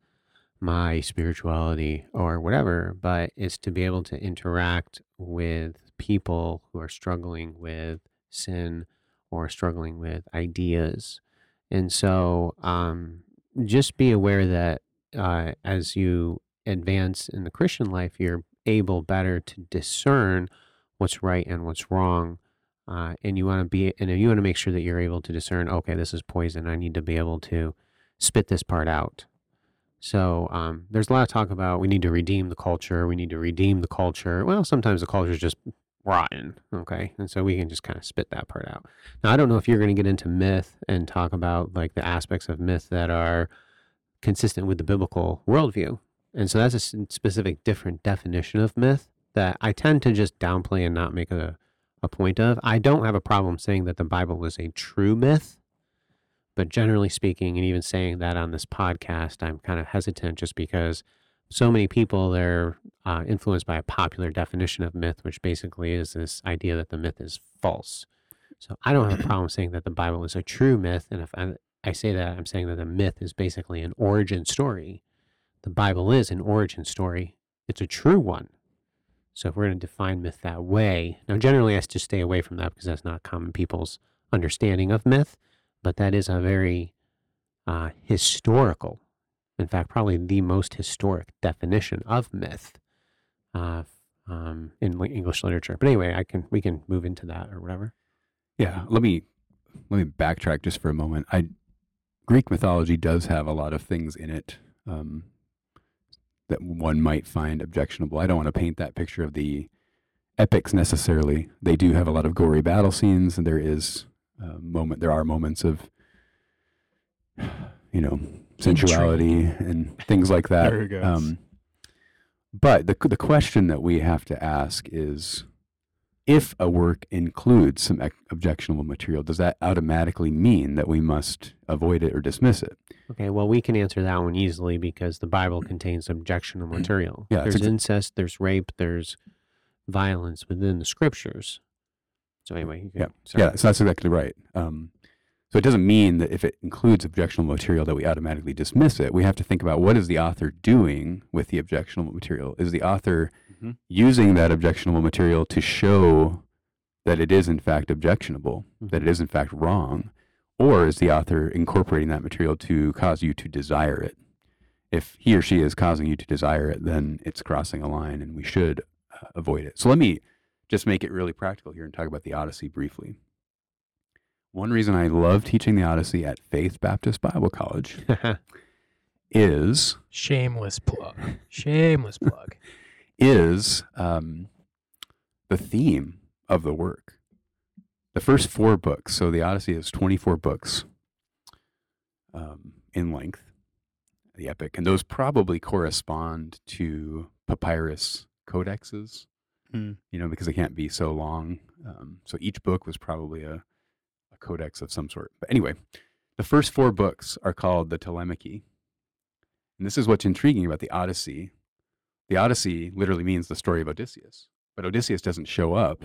my spirituality or whatever, but it's to be able to interact with people who are struggling with sin or struggling with ideas. And so um, just be aware that uh, as you advance in the Christian life, you're able better to discern what's right and what's wrong. Uh, and you want to be, and you want to make sure that you're able to discern, okay, this is poison. I need to be able to spit this part out. So um, there's a lot of talk about we need to redeem the culture. We need to redeem the culture. Well, sometimes the culture is just rotten, okay, and so we can just kind of spit that part out. Now, I don't know if you're going to get into myth and talk about like the aspects of myth that are consistent with the biblical worldview, and so that's a specific, different definition of myth that I tend to just downplay and not make a a point of. I don't have a problem saying that the Bible was a true myth. But generally speaking, and even saying that on this podcast, I'm kind of hesitant just because so many people they're uh, influenced by a popular definition of myth, which basically is this idea that the myth is false. So I don't have a problem saying that the Bible is a true myth, and if I, I say that, I'm saying that the myth is basically an origin story. The Bible is an origin story. It's a true one. So if we're going to define myth that way, now generally I just stay away from that because that's not common people's understanding of myth but that is a very uh, historical, in fact, probably the most historic definition of myth uh, um, in English literature. But anyway, I can we can move into that or whatever. Yeah, let me let me backtrack just for a moment. I Greek mythology does have a lot of things in it um, that one might find objectionable. I don't want to paint that picture of the epics necessarily. They do have a lot of gory battle scenes, and there is a moment. There are moments of you know sensuality and things like that. There it goes. Um, but the the question that we have to ask is if a work includes some objectionable material, does that automatically mean that we must avoid it or dismiss it? Okay, well, we can answer that one easily because the Bible contains objectionable material. Yeah, there's incest, there's rape, there's violence within the scriptures. So anyway, Yeah. Yeah, so that's exactly right. Um, so it doesn't mean that if it includes objectionable material that we automatically dismiss it. We have to think about what is the author doing with the objectionable material. Is the author Mhm. using that objectionable material to show that it is in fact objectionable, that it is in fact wrong, or is the author incorporating that material to cause you to desire it? if he or she is causing you to desire it, then it's crossing a line and we should uh, avoid it. So let me just make it really practical here and talk about the Odyssey briefly. One reason I love teaching the Odyssey at Faith Baptist Bible College is Shameless plug. Shameless plug. is um, the theme of the work. The first four books, so the Odyssey is 24 books um, in length, the epic, and those probably correspond to papyrus codexes, Hmm. you know, because they can't be so long. Um, so each book was probably a, a codex of some sort. But anyway, the first four books are called the Telemachy. And this is what's intriguing about the Odyssey. The Odyssey literally means the story of Odysseus, but Odysseus doesn't show up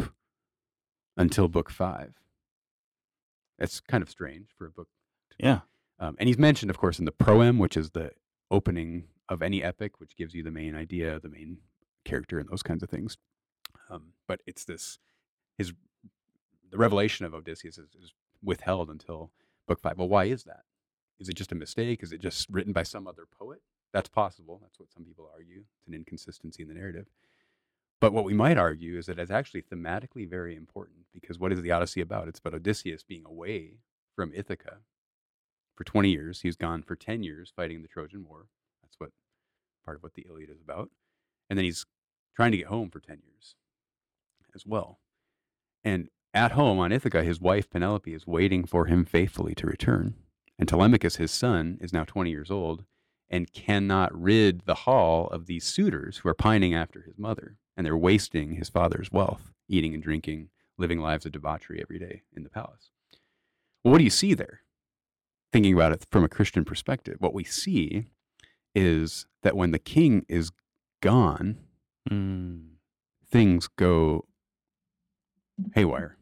until book five. That's kind of strange for a book. Yeah. Um, and he's mentioned, of course, in the proem, which is the opening of any epic, which gives you the main idea, the main character, and those kinds of things. Um, but it's this his the revelation of Odysseus is, is withheld until book five. Well, why is that? Is it just a mistake? Is it just written by some other poet? That's possible. That's what some people argue. It's an inconsistency in the narrative. But what we might argue is that it's actually thematically very important because what is the Odyssey about? It's about Odysseus being away from Ithaca for 20 years. He's gone for 10 years fighting the Trojan War. That's what part of what the Iliad is about. And then he's trying to get home for 10 years as well. And at home on Ithaca, his wife Penelope is waiting for him faithfully to return. And Telemachus, his son, is now 20 years old and cannot rid the hall of these suitors who are pining after his mother. And they're wasting his father's wealth, eating and drinking, living lives of debauchery every day in the palace. Well, what do you see there? Thinking about it from a Christian perspective, what we see is that when the king is gone, Mm. things go haywire.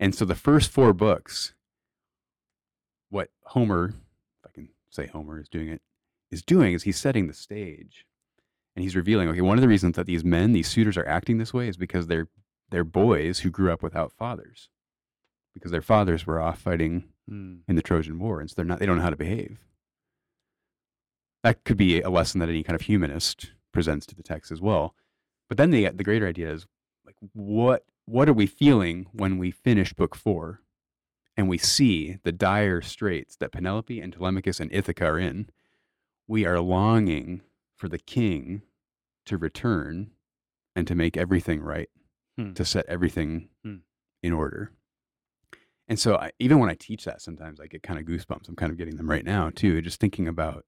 And so the first four books, what Homer, if I can say Homer is doing it, is doing is he's setting the stage and he's revealing, okay, one of the reasons that these men, these suitors are acting this way is because they're they're boys who grew up without fathers. Because their fathers were off fighting Mm. in the Trojan War, and so they're not they don't know how to behave. That could be a lesson that any kind of humanist presents to the text as well. But then the the greater idea is like what what are we feeling when we finish book four and we see the dire straits that Penelope and Telemachus and Ithaca are in? We are longing for the king to return and to make everything right, Hmm. to set everything Hmm. in order. And so I, even when I teach that, sometimes I get kind of goosebumps. I'm kind of getting them right now too, just thinking about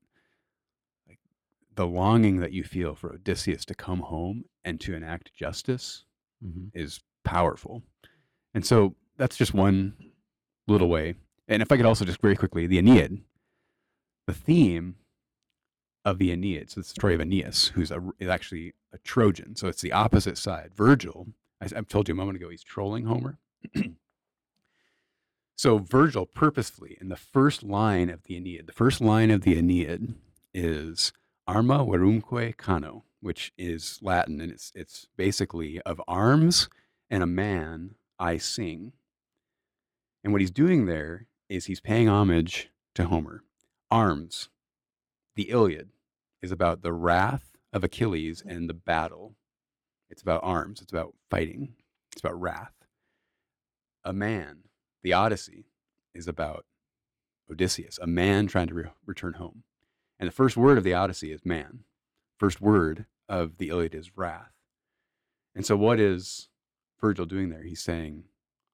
like the longing that you feel for Odysseus to come home and to enact justice hmm is powerful. And so that's just one little way. And if I could also just very quickly, the Aeneid, the theme of the Aeneid, so it's the story of Aeneas, who's a, is actually a Trojan. So it's the opposite side. Virgil, I, I told you a moment ago, he's trolling Homer. so Virgil purposefully, in the first line of the Aeneid, the first line of the Aeneid is Arma virumque cano, which is Latin, and it's it's basically of arms and a man I sing. And what he's doing there is he's paying homage to Homer. Arms, the Iliad, is about the wrath of Achilles and the battle. It's about arms. It's about fighting. It's about wrath. A man, the Odyssey, is about Odysseus, a man trying to re- return home. And the first word of the Odyssey is man. First word of the Iliad is wrath. And so, what is Virgil doing there? He's saying,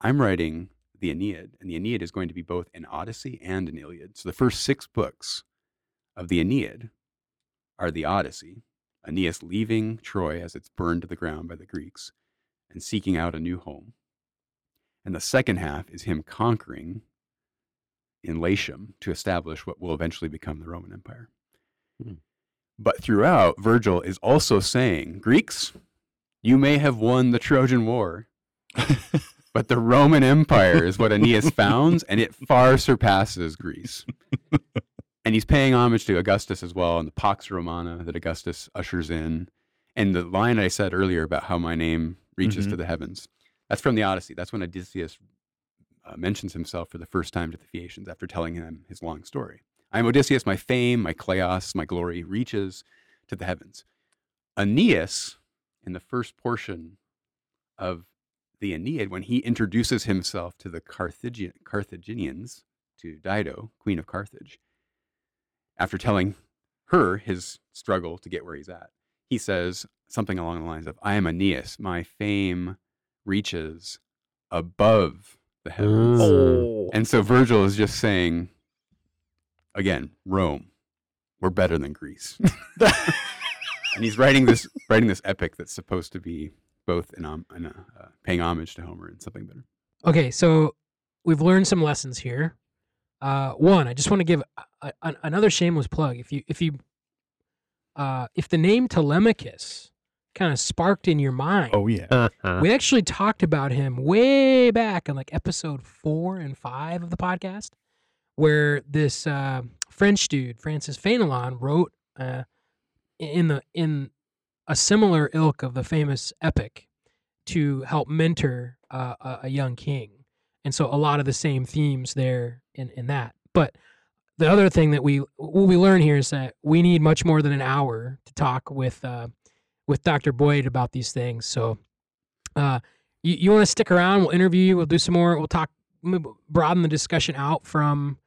I'm writing the Aeneid, and the Aeneid is going to be both an Odyssey and an Iliad. So, the first six books of the Aeneid are the Odyssey, Aeneas leaving Troy as it's burned to the ground by the Greeks and seeking out a new home. And the second half is him conquering in Latium to establish what will eventually become the Roman Empire. Hmm. But throughout, Virgil is also saying, Greeks, you may have won the Trojan War, but the Roman Empire is what Aeneas founds, and it far surpasses Greece. and he's paying homage to Augustus as well, and the Pax Romana that Augustus ushers in. And the line I said earlier about how my name reaches Mhm. to the heavens, that's from the Odyssey. That's when Odysseus uh, mentions himself for the first time to the Phaeacians after telling him his long story. I am Odysseus, my fame, my kleos, my glory reaches to the heavens. Aeneas, in the first portion of the Aeneid, when he introduces himself to the Carthagi- Carthaginians, to Dido, queen of Carthage, after telling her his struggle to get where he's at, he says something along the lines of, I am Aeneas, my fame reaches above the heavens. Oh, And so Virgil is just saying, again, Rome, we're better than Greece. and he's writing this writing this epic that's supposed to be both an, um, an, uh, paying homage to Homer and something better. Okay, so we've learned some lessons here. Uh, one, I just want to give a, a, another shameless plug. If you if you uh, if the name Telemachus kind of sparked in your mind, oh yeah. Uh-huh. we actually talked about him way back in like episode four and five of the podcast, where this uh, French dude Francis Fénelon wrote uh, in the in a similar ilk of the famous epic to help mentor uh, a, a young king, and so a lot of the same themes there in in that. But the other thing that we what we learn here is that we need much more than an hour to talk with uh, with Dr. Boyd about these things. So uh, you, you want to stick around? We'll interview you. We'll do some more. We'll talk, broaden the discussion out from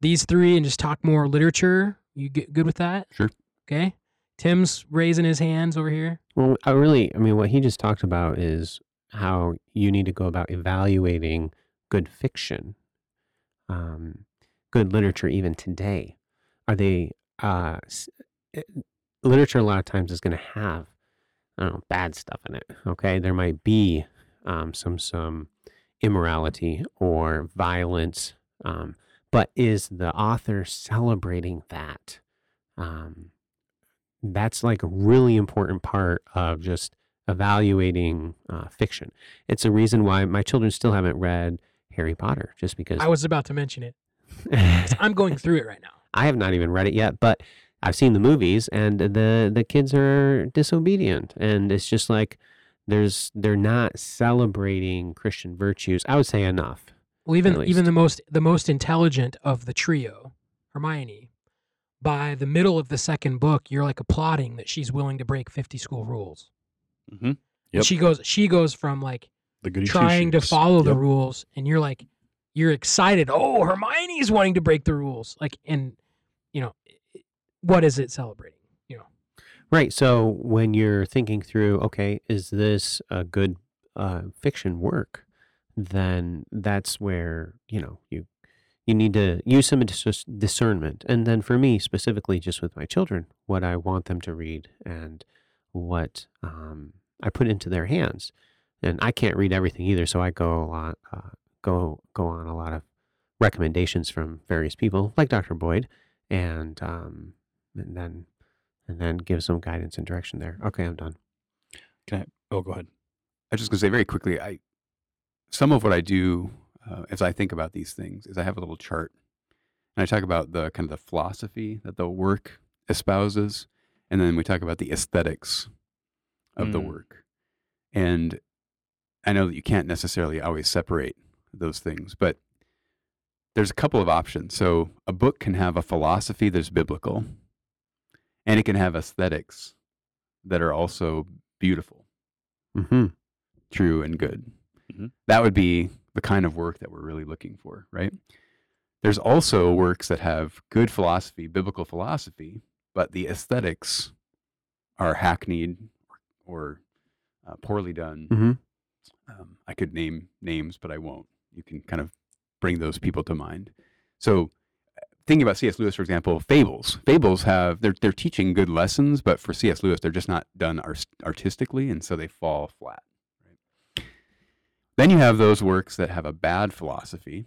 these three and just talk more literature. You get good with that? Sure. Okay. Tim's raising his hands over here. Well, I really, I mean, what he just talked about is how you need to go about evaluating good fiction, um, good literature, even today. Are they, uh, eh, literature a lot of times is going to have, I don't know, bad stuff in it. Okay. There might be um, some, some immorality or violence, um, but is the author celebrating that? Um, that's like a really important part of just evaluating uh, fiction. It's a reason why my children still haven't read Harry Potter, just because I was about to mention it. I'm going through it right now. I have not even read it yet. But I've seen the movies, and the the kids are disobedient, and it's just like there's they're not celebrating Christian virtues. I would say enough. Well, even even the most the most intelligent of the trio, Hermione, by the middle of the second book, you're like applauding that she's willing to break 50 school rules. hmm Yep. She goes she goes from like The trying to two-shoes. follow the rules and you're like you're excited oh hermione's wanting to break the rules like and you know what is it celebrating you know Right. So when you're thinking through, okay, is this a good uh, fiction work? Then that's where you know you you need to use some dis- discernment. And then for me specifically, just with my children, what I want them to read and what um, I put into their hands. And I can't read everything either, so I go a lot uh, go go on a lot of recommendations from various people, like Dr. Boyd, and um, and then and then give some guidance and direction there. Okay, I'm done. Okay. Oh, go ahead. I was just gonna say very quickly, I some of what I do uh, as I think about these things is I have a little chart, and I talk about the kind of the philosophy that the work espouses, and then we talk about the aesthetics of the Mm. work. And I know that you can't necessarily always separate those things, but there's a couple of options. So a book can have a philosophy that's biblical, and it can have aesthetics that are also beautiful Mm-hmm. true and good. Mhm. That would be the kind of work that we're really looking for, right? There's also works that have good philosophy, biblical philosophy, but the aesthetics are hackneyed or uh, poorly done. Mhm. Um, I could name names, but I won't. You can kind of bring those people to mind. So, uh, thinking about C.S. Lewis, for example, fables. Fables have they're they're teaching good lessons, but for C.S. Lewis, they're just not done art- artistically, and so they fall flat. Right? Then you have those works that have a bad philosophy,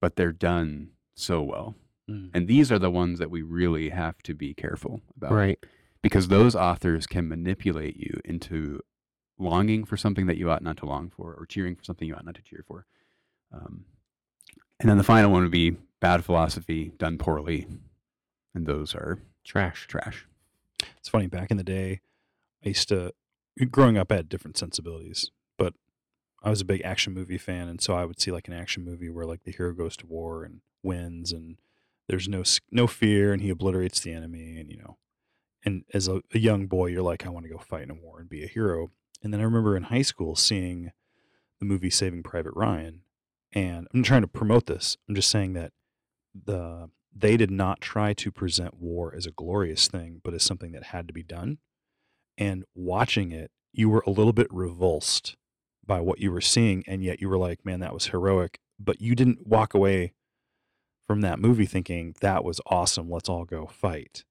but they're done so well, Mm. and these are the ones that we really have to be careful about Right. because those authors can manipulate you into longing for something that you ought not to long for or cheering for something you ought not to cheer for. Um, and then the final one would be bad philosophy done poorly. And those are Trash. trash. It's funny. Back in the day, I used to, growing up, I had different sensibilities, but I was a big action movie fan, and so I would see like an action movie where like the hero goes to war and wins, and there's no no fear, and he obliterates the enemy, and you know, and as a, a young boy, you're like, I want to go fight in a war and be a hero. And then I remember in high school seeing the movie Saving Private Ryan, and I'm trying to promote this. I'm just saying that the they did not try to present war as a glorious thing, but as something that had to be done. And watching it, you were a little bit revulsed by what you were seeing, and yet you were like, "Man, that was heroic." But you didn't walk away from that movie thinking that was awesome. Let's all go fight.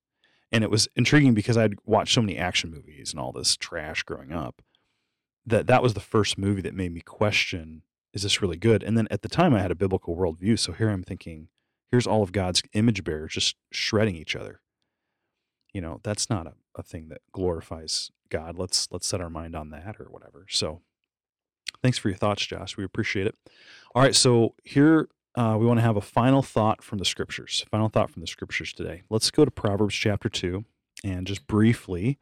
And it was intriguing because I'd watched so many action movies and all this trash growing up that that was the first movie that made me question is this really good and then at the time i had a biblical worldview so here i'm thinking here's all of god's image bearers just shredding each other you know that's not a, a thing that glorifies god let's let's set our mind on that or whatever so thanks for your thoughts josh. We appreciate it. All right so here uh, we want to have a final thought from the scriptures final thought from the scriptures today. Let's go to proverbs chapter 2 and just briefly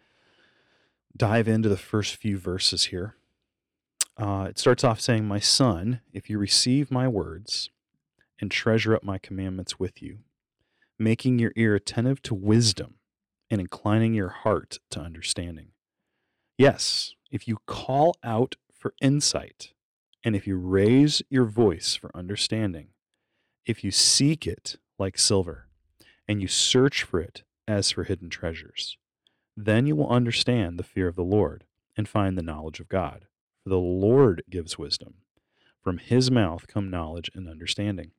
dive into the first few verses here. Uh, it starts off saying, My son, if you receive my words and treasure up my commandments with you, making your ear attentive to wisdom and inclining your heart to understanding. Yes, if you call out for insight and if you raise your voice for understanding, if you seek it like silver and you search for it as for hidden treasures, then you will understand the fear of the Lord and find the knowledge of God for the Lord gives wisdom. From his mouth come knowledge and understanding.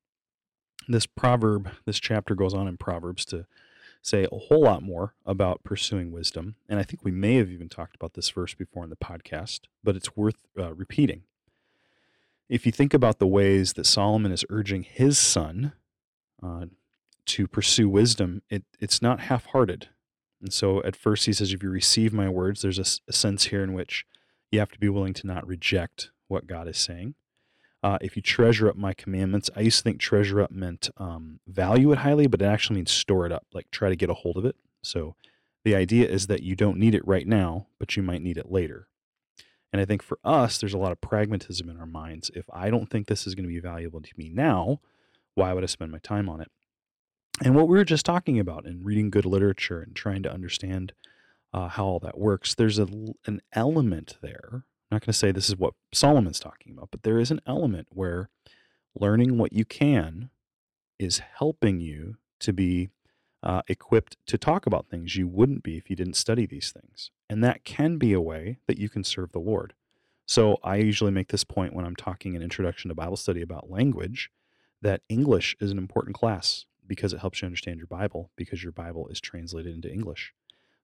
This proverb, this chapter goes on in Proverbs to say a whole lot more about pursuing wisdom. And I think we may have even talked about this verse before in the podcast, but it's worth uh, repeating. If you think about the ways that Solomon is urging his son uh, to pursue wisdom, it, it's not half hearted. And so at first he says, If you receive my words, there's a, a sense here in which you have to be willing to not reject what God is saying. Uh, if you treasure up my commandments, I used to think treasure up meant um, value it highly, but it actually means store it up, like try to get a hold of it. So the idea is that you don't need it right now, but you might need it later. And I think for us, there's a lot of pragmatism in our minds. If I don't think this is going to be valuable to me now, why would I spend my time on it? And what we were just talking about in reading good literature and trying to understand uh, how all that works, there's a, an element there. I'm not going to say this is what Solomon's talking about, but there is an element where learning what you can is helping you to be uh, equipped to talk about things you wouldn't be if you didn't study these things. And that can be a way that you can serve the Lord. So I usually make this point when I'm talking an introduction to Bible study about language that English is an important class because it helps you understand your Bible because your Bible is translated into English.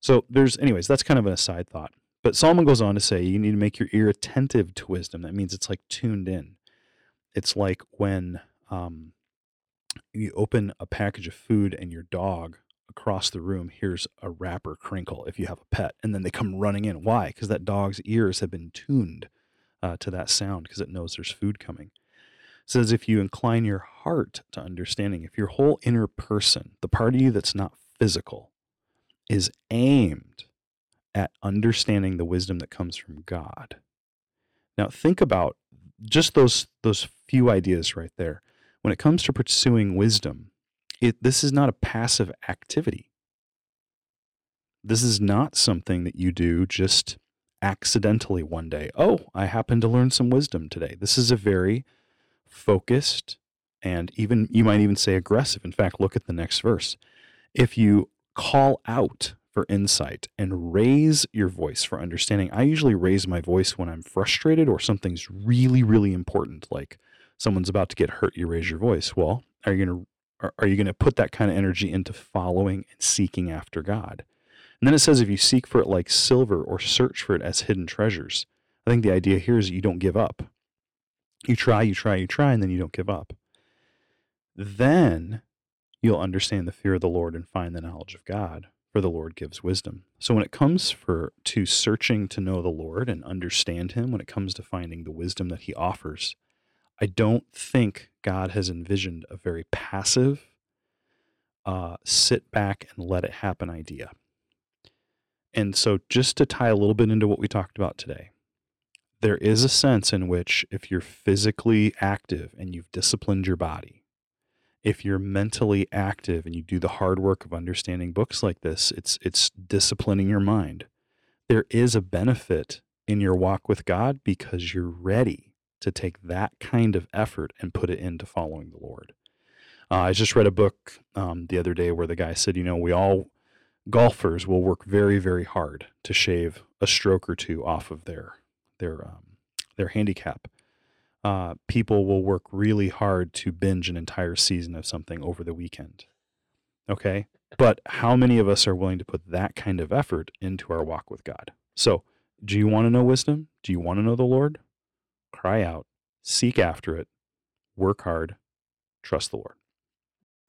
So there's, anyways, that's kind of an aside thought. But Solomon goes on to say you need to make your ear attentive to wisdom. That means it's like tuned in. It's like when um, you open a package of food and your dog across the room hears a wrapper crinkle if you have a pet, and then they come running in. Why? Because that dog's ears have been tuned uh, to that sound because it knows there's food coming. It says if you incline your heart to understanding, if your whole inner person, the part of you that's not physical, is aimed at understanding the wisdom that comes from God. Now think about just those those few ideas right there. When it comes to pursuing wisdom, it, this is not a passive activity. This is not something that you do just accidentally one day. Oh, I happen to learn some wisdom today. This is a very focused and even you might even say aggressive. In fact, look at the next verse. If you call out for insight and raise your voice for understanding. I usually raise my voice when I'm frustrated or something's really, really important, like someone's about to get hurt. You raise your voice. Well, are you going to are you going to put that kind of energy into following and seeking after God? And then it says if you seek for it like silver or search for it as hidden treasures. I think the idea here is you don't give up. You try, you try, you try, and then you don't give up. Then you'll understand the fear of the Lord and find the knowledge of God, for the Lord gives wisdom. So when it comes for to searching to know the Lord and understand him, when it comes to finding the wisdom that he offers, I don't think God has envisioned a very passive uh, sit back and let it happen idea. And so just to tie a little bit into what we talked about today, there is a sense in which if you're physically active and you've disciplined your body, if you're mentally active and you do the hard work of understanding books like this, it's it's disciplining your mind. There is a benefit in your walk with God because you're ready to take that kind of effort and put it into following the Lord. Uh, I just read a book um, the other day where the guy said, you know, we all golfers will work very, very hard to shave a stroke or two off of their their um, their handicap. Uh, people will work really hard to binge an entire season of something over the weekend. Okay, but how many of us are willing to put that kind of effort into our walk with God? So, do you want to know wisdom? Do you want to know the Lord? Cry out, seek after it, work hard, trust the Lord.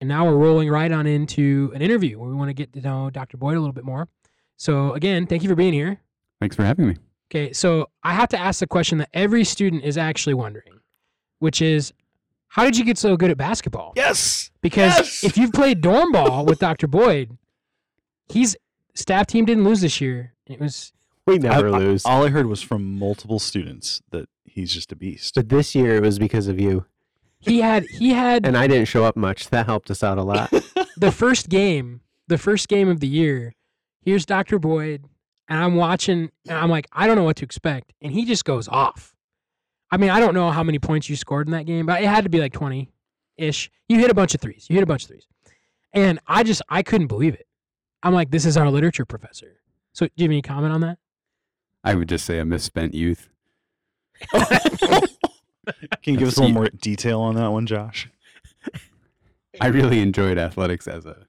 And now we're rolling right on into an interview where we want to get to know Dr. Boyd a little bit more. So, again, thank you for being here. Thanks for having me. Okay, so I have to ask the question that every student is actually wondering, which is how did you get so good at basketball? Yes. Because Yes! if you've played dorm ball with Dr. Boyd, he's staff team didn't lose this year. It was We never I- I- lose. all I heard was from multiple students that he's just a beast. but this year it was because of you. He had he had And I didn't show up much. That helped us out a lot. the first game, the first game of the year. Here's Dr. Boyd, and I'm watching, and I'm like, I don't know what to expect, and he just goes off. I mean, I don't know how many points you scored in that game, but it had to be like 20 ish. You hit a bunch of threes. You hit a bunch of threes, and I just I couldn't believe it. I'm like, this is our literature professor. So, do you have any comment on that? I would just say a misspent youth. Can you give us a little more detail on that one, Josh? I really enjoyed athletics as a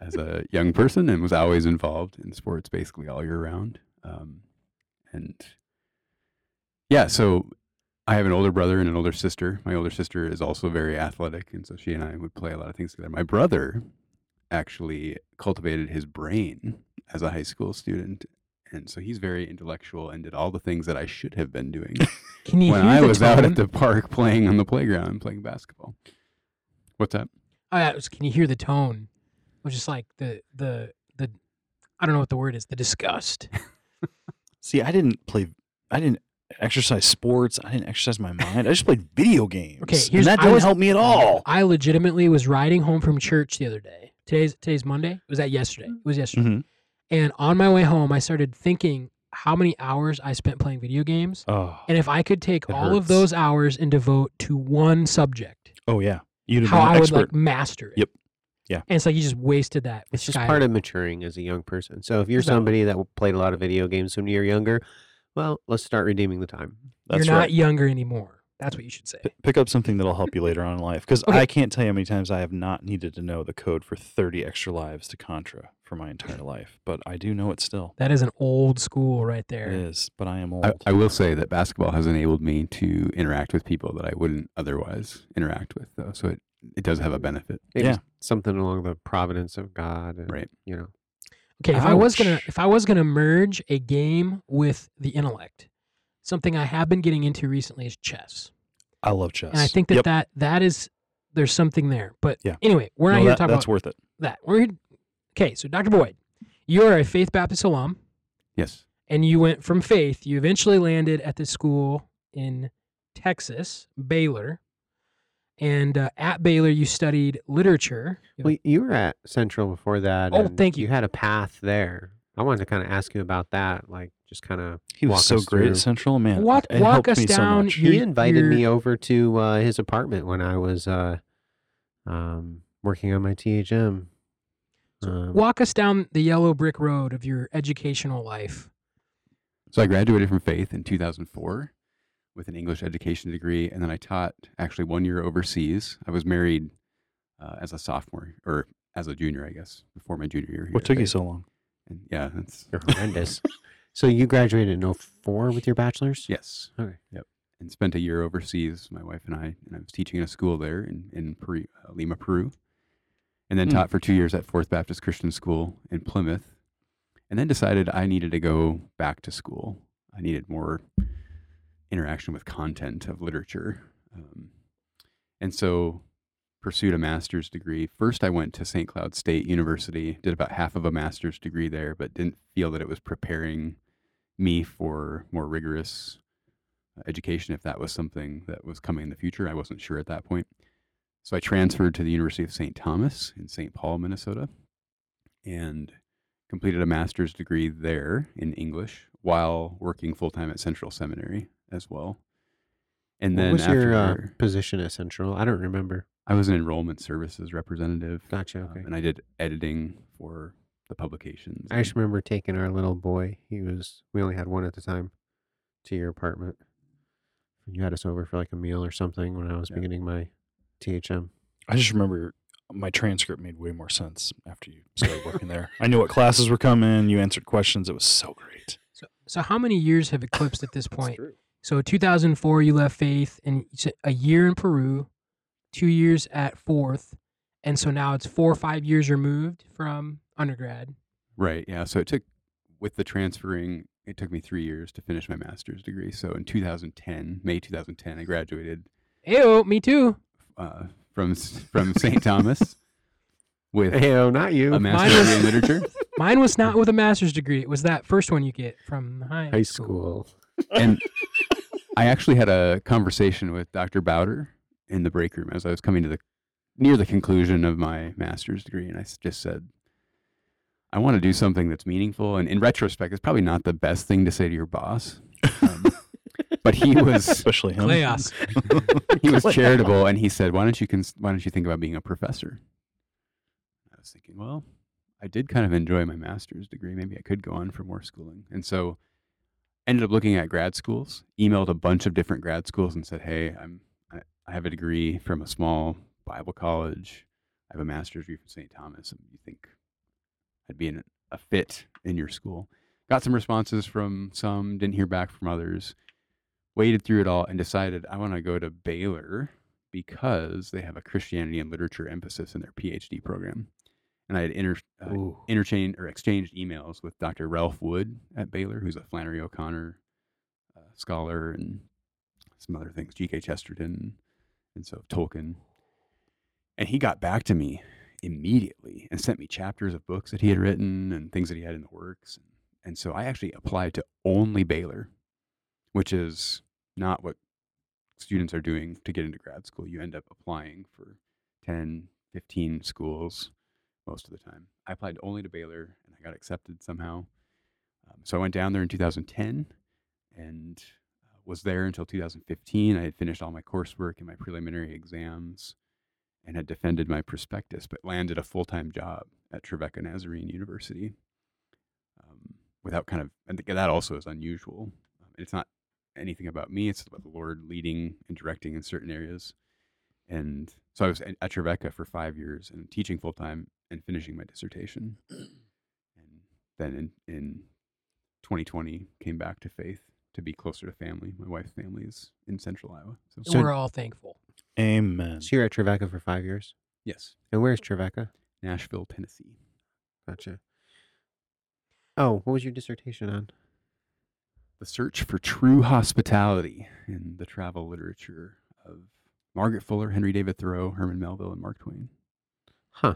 as a young person and was always involved in sports basically all year round. Um, and yeah, so I have an older brother and an older sister. My older sister is also very athletic, and so she and I would play a lot of things together. My brother actually cultivated his brain as a high school student. And so he's very intellectual and did all the things that I should have been doing Can you when hear I the was out at the park playing on the playground and playing basketball. What's that? Oh, yeah, it was- can you hear the tone? It was just like the the the I don't know what the word is. The disgust. See, I didn't play. I didn't exercise sports. I didn't exercise my mind. I just played video games. Okay, and here's- that I didn't was- help me at all. I legitimately was riding home from church the other day. Today's today's Monday. Was that yesterday? It was yesterday. Mhm. And on my way home, I started thinking how many hours I spent playing video games, Oh, and if I could take It all of those hours and devote to one subject, oh yeah. You'd have how I would expert. like master it. Yep. Yeah. And it's like you just wasted that. It's just Skyrim. part of maturing as a young person. So if you're Exactly. somebody that played a lot of video games when you were younger, well, let's start redeeming the time. That's You're not right. younger anymore. That's what you should say. P- Pick up something that'll help you later on in life. Because Okay. I can't tell you how many times I have not needed to know the code for 30 extra lives to Contra for my entire life. But I do know it still. That is an old school right It there. is. But I am old. I, I will say that basketball has enabled me to interact with people that I wouldn't otherwise interact with, though. So it, it does have a benefit. Maybe Yeah. something along the providence of God. And, Right. You know, Okay, if I was gonna if I was gonna merge a game with the intellect, something I have been getting into recently is chess, I love chess. and I think that Yep. that that is there's something there. But Yeah. anyway, we're not No, here that- to talk that's about worth it. that. We're here, okay. So Dr. Boyd, you are a Faith Baptist alum, Yes. and you went from Faith. You eventually landed at the school in Texas, Baylor, and uh, at Baylor you studied literature. You have a well, you were at Central before that. Oh, and thank you. You had a path there. I wanted to kind of ask you about that. Like, just kind of He was walk so us great through. at Central, man. Walk- it walk us me so down much. your- he invited your- me over to uh, his apartment when I was uh, um, working on my THM. Um, Walk us down the yellow brick road of your educational life. So I graduated from Faith in 2004 with an English education degree, and then I taught actually one year overseas. I was married uh, as a sophomore or as a junior, I guess, before my junior year. here What at took you so long? And yeah, that's You're horrendous. so you graduated in 04 with your bachelor's? yes. Okay. Yep. And spent a year overseas, my wife and I, and I was teaching in a school there in in Peru, uh, Lima, Peru, and then Hmm. taught for two years at Fourth Baptist Christian School in Plymouth, and then decided I needed to go back to school. I needed more interaction with content of literature, um, and so pursued a master's degree. First, I went to St. Cloud State University, did about half of a master's degree there, but didn't feel that it was preparing me for more rigorous uh, education if that was something that was coming in the future. I wasn't sure at that point. So I transferred to the University of St. Thomas in St. Paul, Minnesota, and completed a master's degree there in English while working full time at Central Seminary as well. And then what was after your uh, position at Central? I don't remember. I was an enrollment services representative. Gotcha. um, Okay. and I did editing for the publications. I just remember taking our little boy. He was, we only had one at the time, to your apartment. You had us over for like a meal or something when I was Yeah. beginning my THM. I just remember my transcript made way more sense after you started working there. I knew what classes were coming. You answered questions. It was so great. So, so how many years have eclipsed at this point? So 2004, you left Faith, and a year in Peru, two years at Fourth, and so now it's four or five years removed from undergrad. Right. Yeah. So it took, with the transferring, it took me three years to finish my master's degree. So in 2010, May 2010, I graduated Ew, me too. Uh, from from St. Thomas with Hey, oh, not you. a master's Mine was- degree in literature. Mine was not with a master's degree. It was that first one you get from high, High school. And I actually had a conversation with Dr. Bauder in the break room as I was coming to the near the conclusion of my master's degree, and I s- just said, "I want to do something that's meaningful." And in retrospect, it's probably not the best thing to say to your boss, um, but he was Especially him. Chaos. he was charitable, and he said, "Why don't you cons- Why don't you think about being a professor?" I was thinking, well, I did kind of enjoy my master's degree. Maybe I could go on for more schooling, and so ended up looking at grad schools. Emailed a bunch of different grad schools and said, "Hey, I'm I, I have a degree from a small Bible college. I have a master's degree from St. Thomas. And you think I'd be in a fit in your school?" Got some responses from some, didn't hear back from others waded through it all and decided I want to go to Baylor because they have a Christianity and literature emphasis in their PhD program. And I had inter, uh, interchanged or exchanged emails with Dr. Ralph Wood at Baylor, who's a Flannery O'Connor uh, scholar and some other things, G.K. Chesterton, and so Tolkien. And he got back to me immediately and sent me chapters of books that he had written and things that he had in the works. And so I actually applied to only Baylor, which is not what students are doing to get into grad school. You end up applying for 10, 15 schools most of the time. I applied only to Baylor and I got accepted somehow. Um, so I went down there in 2010 and uh, was there until 2015. I had finished all my coursework and my preliminary exams and had defended my prospectus, but landed a full time job at Trevecca Nazarene University um, without kind of, and that also is unusual. Um, it's not anything about me, it's about the Lord leading and directing in certain areas. And so I was at at Trevecca for five years and teaching full time and finishing my dissertation. and then in, in 2020, came back to faith to be closer to family. My wife's family is in central Iowa. So, So- We're all thankful. Amen. So you're at Trevecca for five years. yes, And where's Trevecca? Nashville, Tennessee. Gotcha. Oh, what was your dissertation on? The search for true hospitality in the travel literature of Margaret Fuller, Henry David Thoreau, Herman Melville, and Mark Twain. Huh.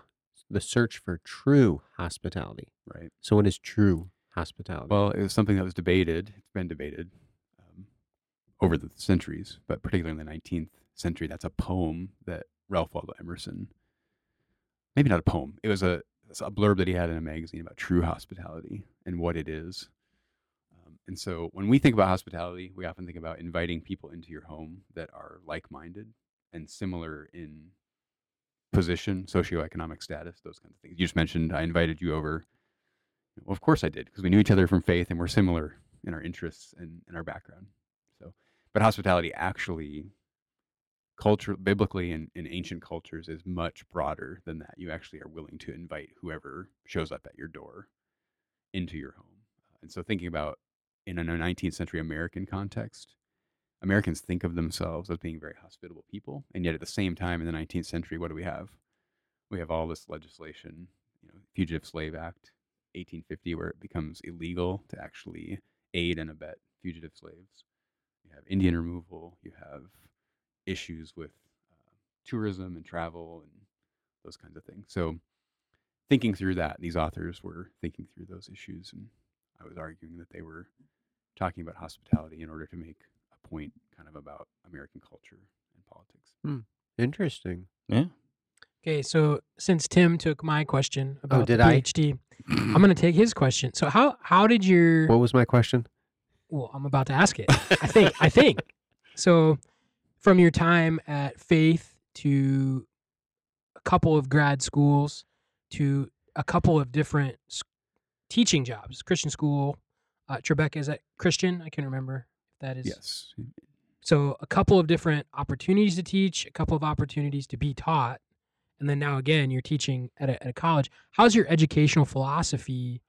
The search for true hospitality. Right. So what is true hospitality? Well, it was something that was debated. It's been debated um, over the centuries, but particularly in the 19th century. That's a poem that Ralph Waldo Emerson, maybe not a poem, it was a, a blurb that he had in a magazine about true hospitality and what it is. And so when we think about hospitality, we often think about inviting people into your home that are like minded and similar in position, socioeconomic status, those kinds of things. You just mentioned I invited you over. Well, of course I did, because we knew each other from faith and we're similar in our interests and in our background. So, but hospitality actually, culture, biblically and in ancient cultures, is much broader than that. You actually are willing to invite whoever shows up at your door into your home. And so thinking about in a 19th century American context, Americans think of themselves as being very hospitable people, and yet at the same time in the 19th century, what do we have? We have all this legislation, you know, Fugitive Slave Act, 1850, where it becomes illegal to actually aid and abet fugitive slaves. You have Indian removal. You have issues with uh, tourism and travel and those kinds of things. So, thinking through that, these authors were thinking through those issues, and I was arguing that they were talking about hospitality in order to make a point kind of about American culture and politics. Hmm. Interesting. Yeah. Okay, so since Tim took my question about Oh, did the I? PhD, I'm going to take his question. So how how did your What was my question? well, I'm about to ask it. I think I think. So from your time at Faith to a couple of grad schools to a couple of different teaching jobs, Christian school, uh, Trevecca is that Christian? I can remember if that is. Yes. So a couple of different opportunities to teach, a couple of opportunities to be taught, and then now again you're teaching at a, at a college. How's your educational philosophy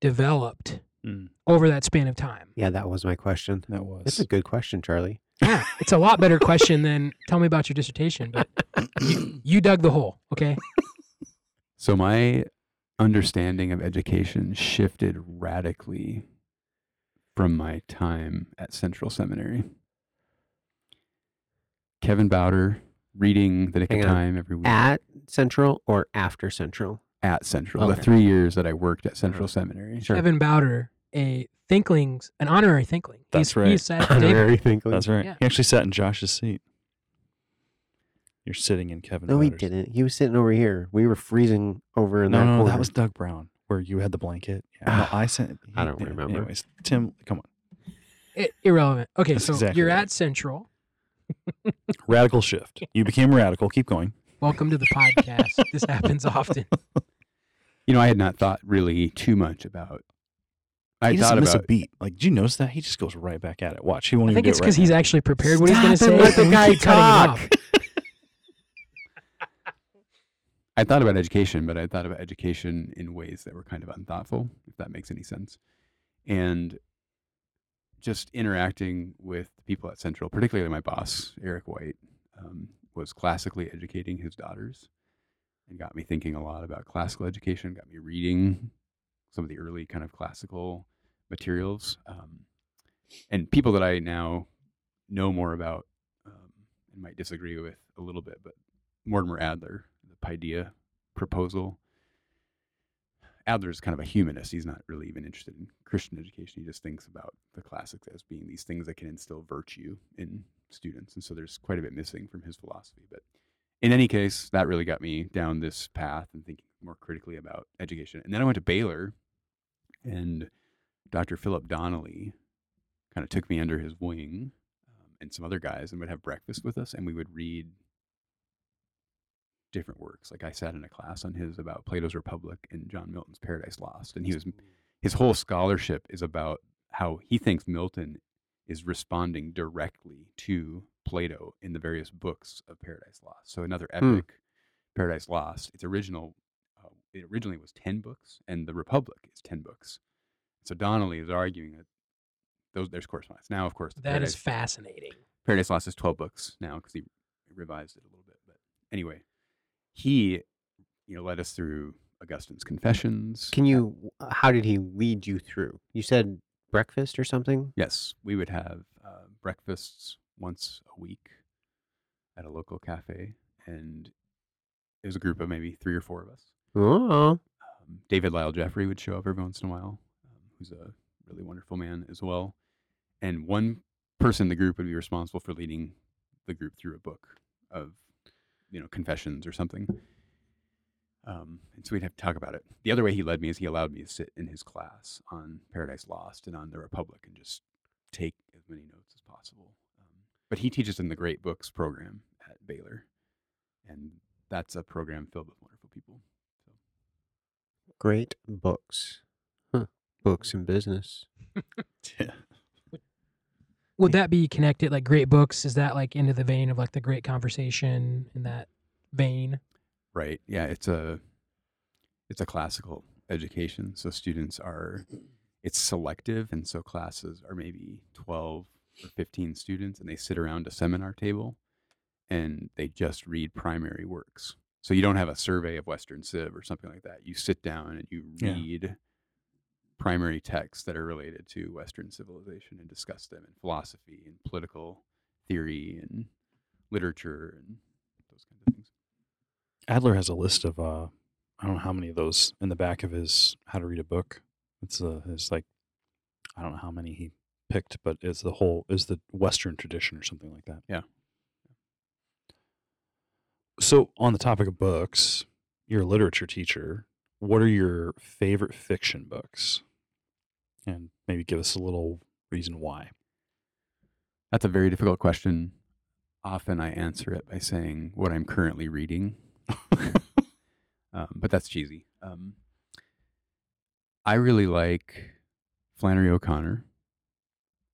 developed Mm, over that span of time? Yeah, that was my question. that was. That's a good question, Charlie. Yeah, it's a lot better question than tell me about your dissertation, but you, you dug the hole, okay? So my understanding of education shifted radically from my time at Central Seminary. Kevin Bauder reading the Nick Hang of on. Time every week At Central or after Central? at Central. The Okay. three years that I worked at Central Uh-huh. Seminary. Sure. Evan Bauder, a Thinklings, an honorary Thinkling. That's He's- right. He's sat at the table. Honorary Thinkling. That's right. Yeah. He actually sat in Josh's seat. You're sitting in Kevin. No, he Bauder's. didn't. He was sitting over here. We were freezing over in No, that no, corner. that was Doug Brown, where you had the blanket. Yeah, no, I ah, sent. I don't yeah, remember. Anyways, Tim, come on. I- irrelevant. Okay, That's so exactly you're right. at Central. Radical shift. You became radical. Keep going. Welcome to the podcast. this happens often. You know, I had not thought really too much about. I he thought doesn't miss about a beat. Like, did you notice that? He just goes right back at it. Watch. He won't I even think do it's it right because he's actually prepared what he's going to say. let the guy keep cutting him talk. I thought about education, but I thought about education in ways that were kind of unthoughtful, if that makes any sense. And just interacting with people at Central, particularly my boss, Eric White, um, was classically educating his daughters and got me thinking a lot about classical education, got me reading some of the early kind of classical materials. Um, and people that I now know more about um, and might disagree with a little bit, but Mortimer Adler, Paideia proposal. Adler is kind of a humanist. He's not really even interested in Christian education. He just thinks about the classics as being these things that can instill virtue in students. And so there's quite a bit missing from his philosophy. But in any case, that really got me down this path and thinking more critically about education. And then I went to Baylor, and Dr. Philip Donnelly kind of took me under his wing um, and some other guys and would have breakfast with us, and we would read different works. Like I sat in a class on his about Plato's Republic and John Milton's Paradise Lost, and he was his whole scholarship is about how he thinks Milton is responding directly to Plato in the various books of Paradise Lost. So another Hmm. epic, Paradise Lost. Its original, uh, it originally was ten books, and the Republic is ten books. So Donnelly is arguing that those there's correspondence. Now, of course, the That Paradise, is fascinating. Paradise Lost is 12 books now because he revised it a little bit. But anyway, he, you know, led us through Augustine's Confessions. Can you? How did he lead you through? You said breakfast or something. Yes, we would have uh, breakfasts once a week at a local cafe, and it was a group of maybe three or four of us. Oh, Um, David Lyle Jeffrey would show up every once in a while, um, who's a really wonderful man as well. And one person in the group would be responsible for leading the group through a book of, you know, confessions or something. Um, and so we'd have to talk about it. The other way he led me is he allowed me to sit in his class on Paradise Lost and on the Republic and just take as many notes as possible. Um, but he teaches in the Great Books program at Baylor, and that's a program filled with wonderful people. So. great books. Huh. Books and business. Yeah. Would that be connected? Like great books? Is that like into the vein of like the Great Conversation in that vein? Right. Yeah, it's a it's a classical education. So students are, it's selective. And so classes are maybe 12 or 15 students and they sit around a seminar table and they just read primary works. So you don't have a survey of Western Civ or something like that. You sit down and you Yeah. Primary texts that are related to Western civilization and discuss them in philosophy and political theory and literature and those kinds of things. Adler has a list of uh, I don't know how many of those in the back of his How to Read a Book. It's uh, his like I don't know how many he picked, but it's the whole is the Western tradition or something like that. Yeah. So on the topic of books, you're a literature teacher. What are your favorite fiction books? And maybe give us a little reason why. That's a very difficult question. Often I answer it by saying what I'm currently reading, um, but that's cheesy. Um, I really like Flannery O'Connor,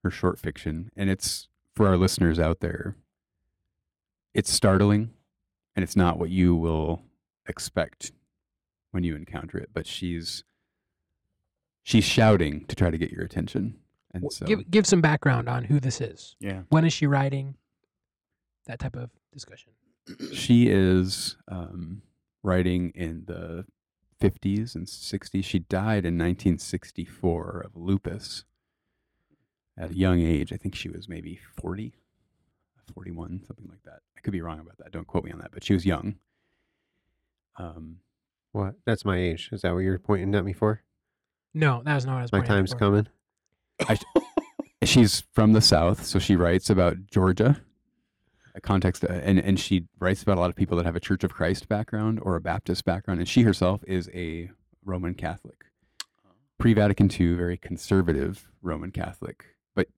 her short fiction, and it's for our listeners out there. It's startling, and it's not what you will expect when you encounter it. But she's she's shouting to try to get your attention, and W- so Give give some background on who this is. Yeah. When is she writing? That type of discussion. she is um, writing in the 50s and 60s. She died in 1964 of lupus at a young age. I think she was maybe 40, 41, something like that. I could be wrong about that. Don't quote me on that, but she was young. Um, What? That's my age. Is that what you're pointing at me for? No, that was not what I was My pointing at time's for. coming. she's from the South, so she writes about Georgia, a context, uh, and and she writes about a lot of people that have a Church of Christ background or a Baptist background, and she herself is a Roman Catholic, pre-Vatican II, very conservative Roman Catholic. But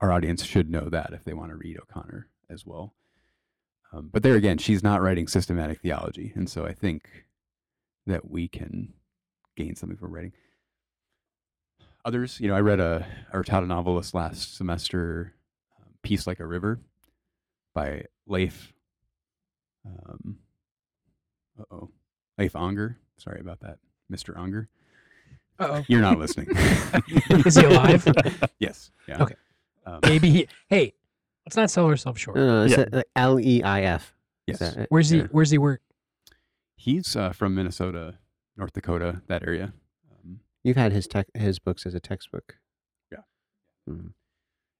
our audience should know that if they want to read O'Connor as well. Um, but there again, she's not writing systematic theology, and so I think that we can gain something from writing others, you know, I read a or taught a novel last semester, um, "Peace Like a River," by Leif. Um, uh oh, Leif Enger. Sorry about that, Mister Enger. Uh-oh. You're not listening. Is he alive? yes. Yeah. Okay. Um, Maybe he. Hey, let's not sell ourselves short. No, no, it's uh, L E I F. Yes. Where's he? Yeah. Where's he work? He's uh, from Minnesota, North Dakota, that area. Um, You've had his tech, his books as a textbook. Yeah. Mm.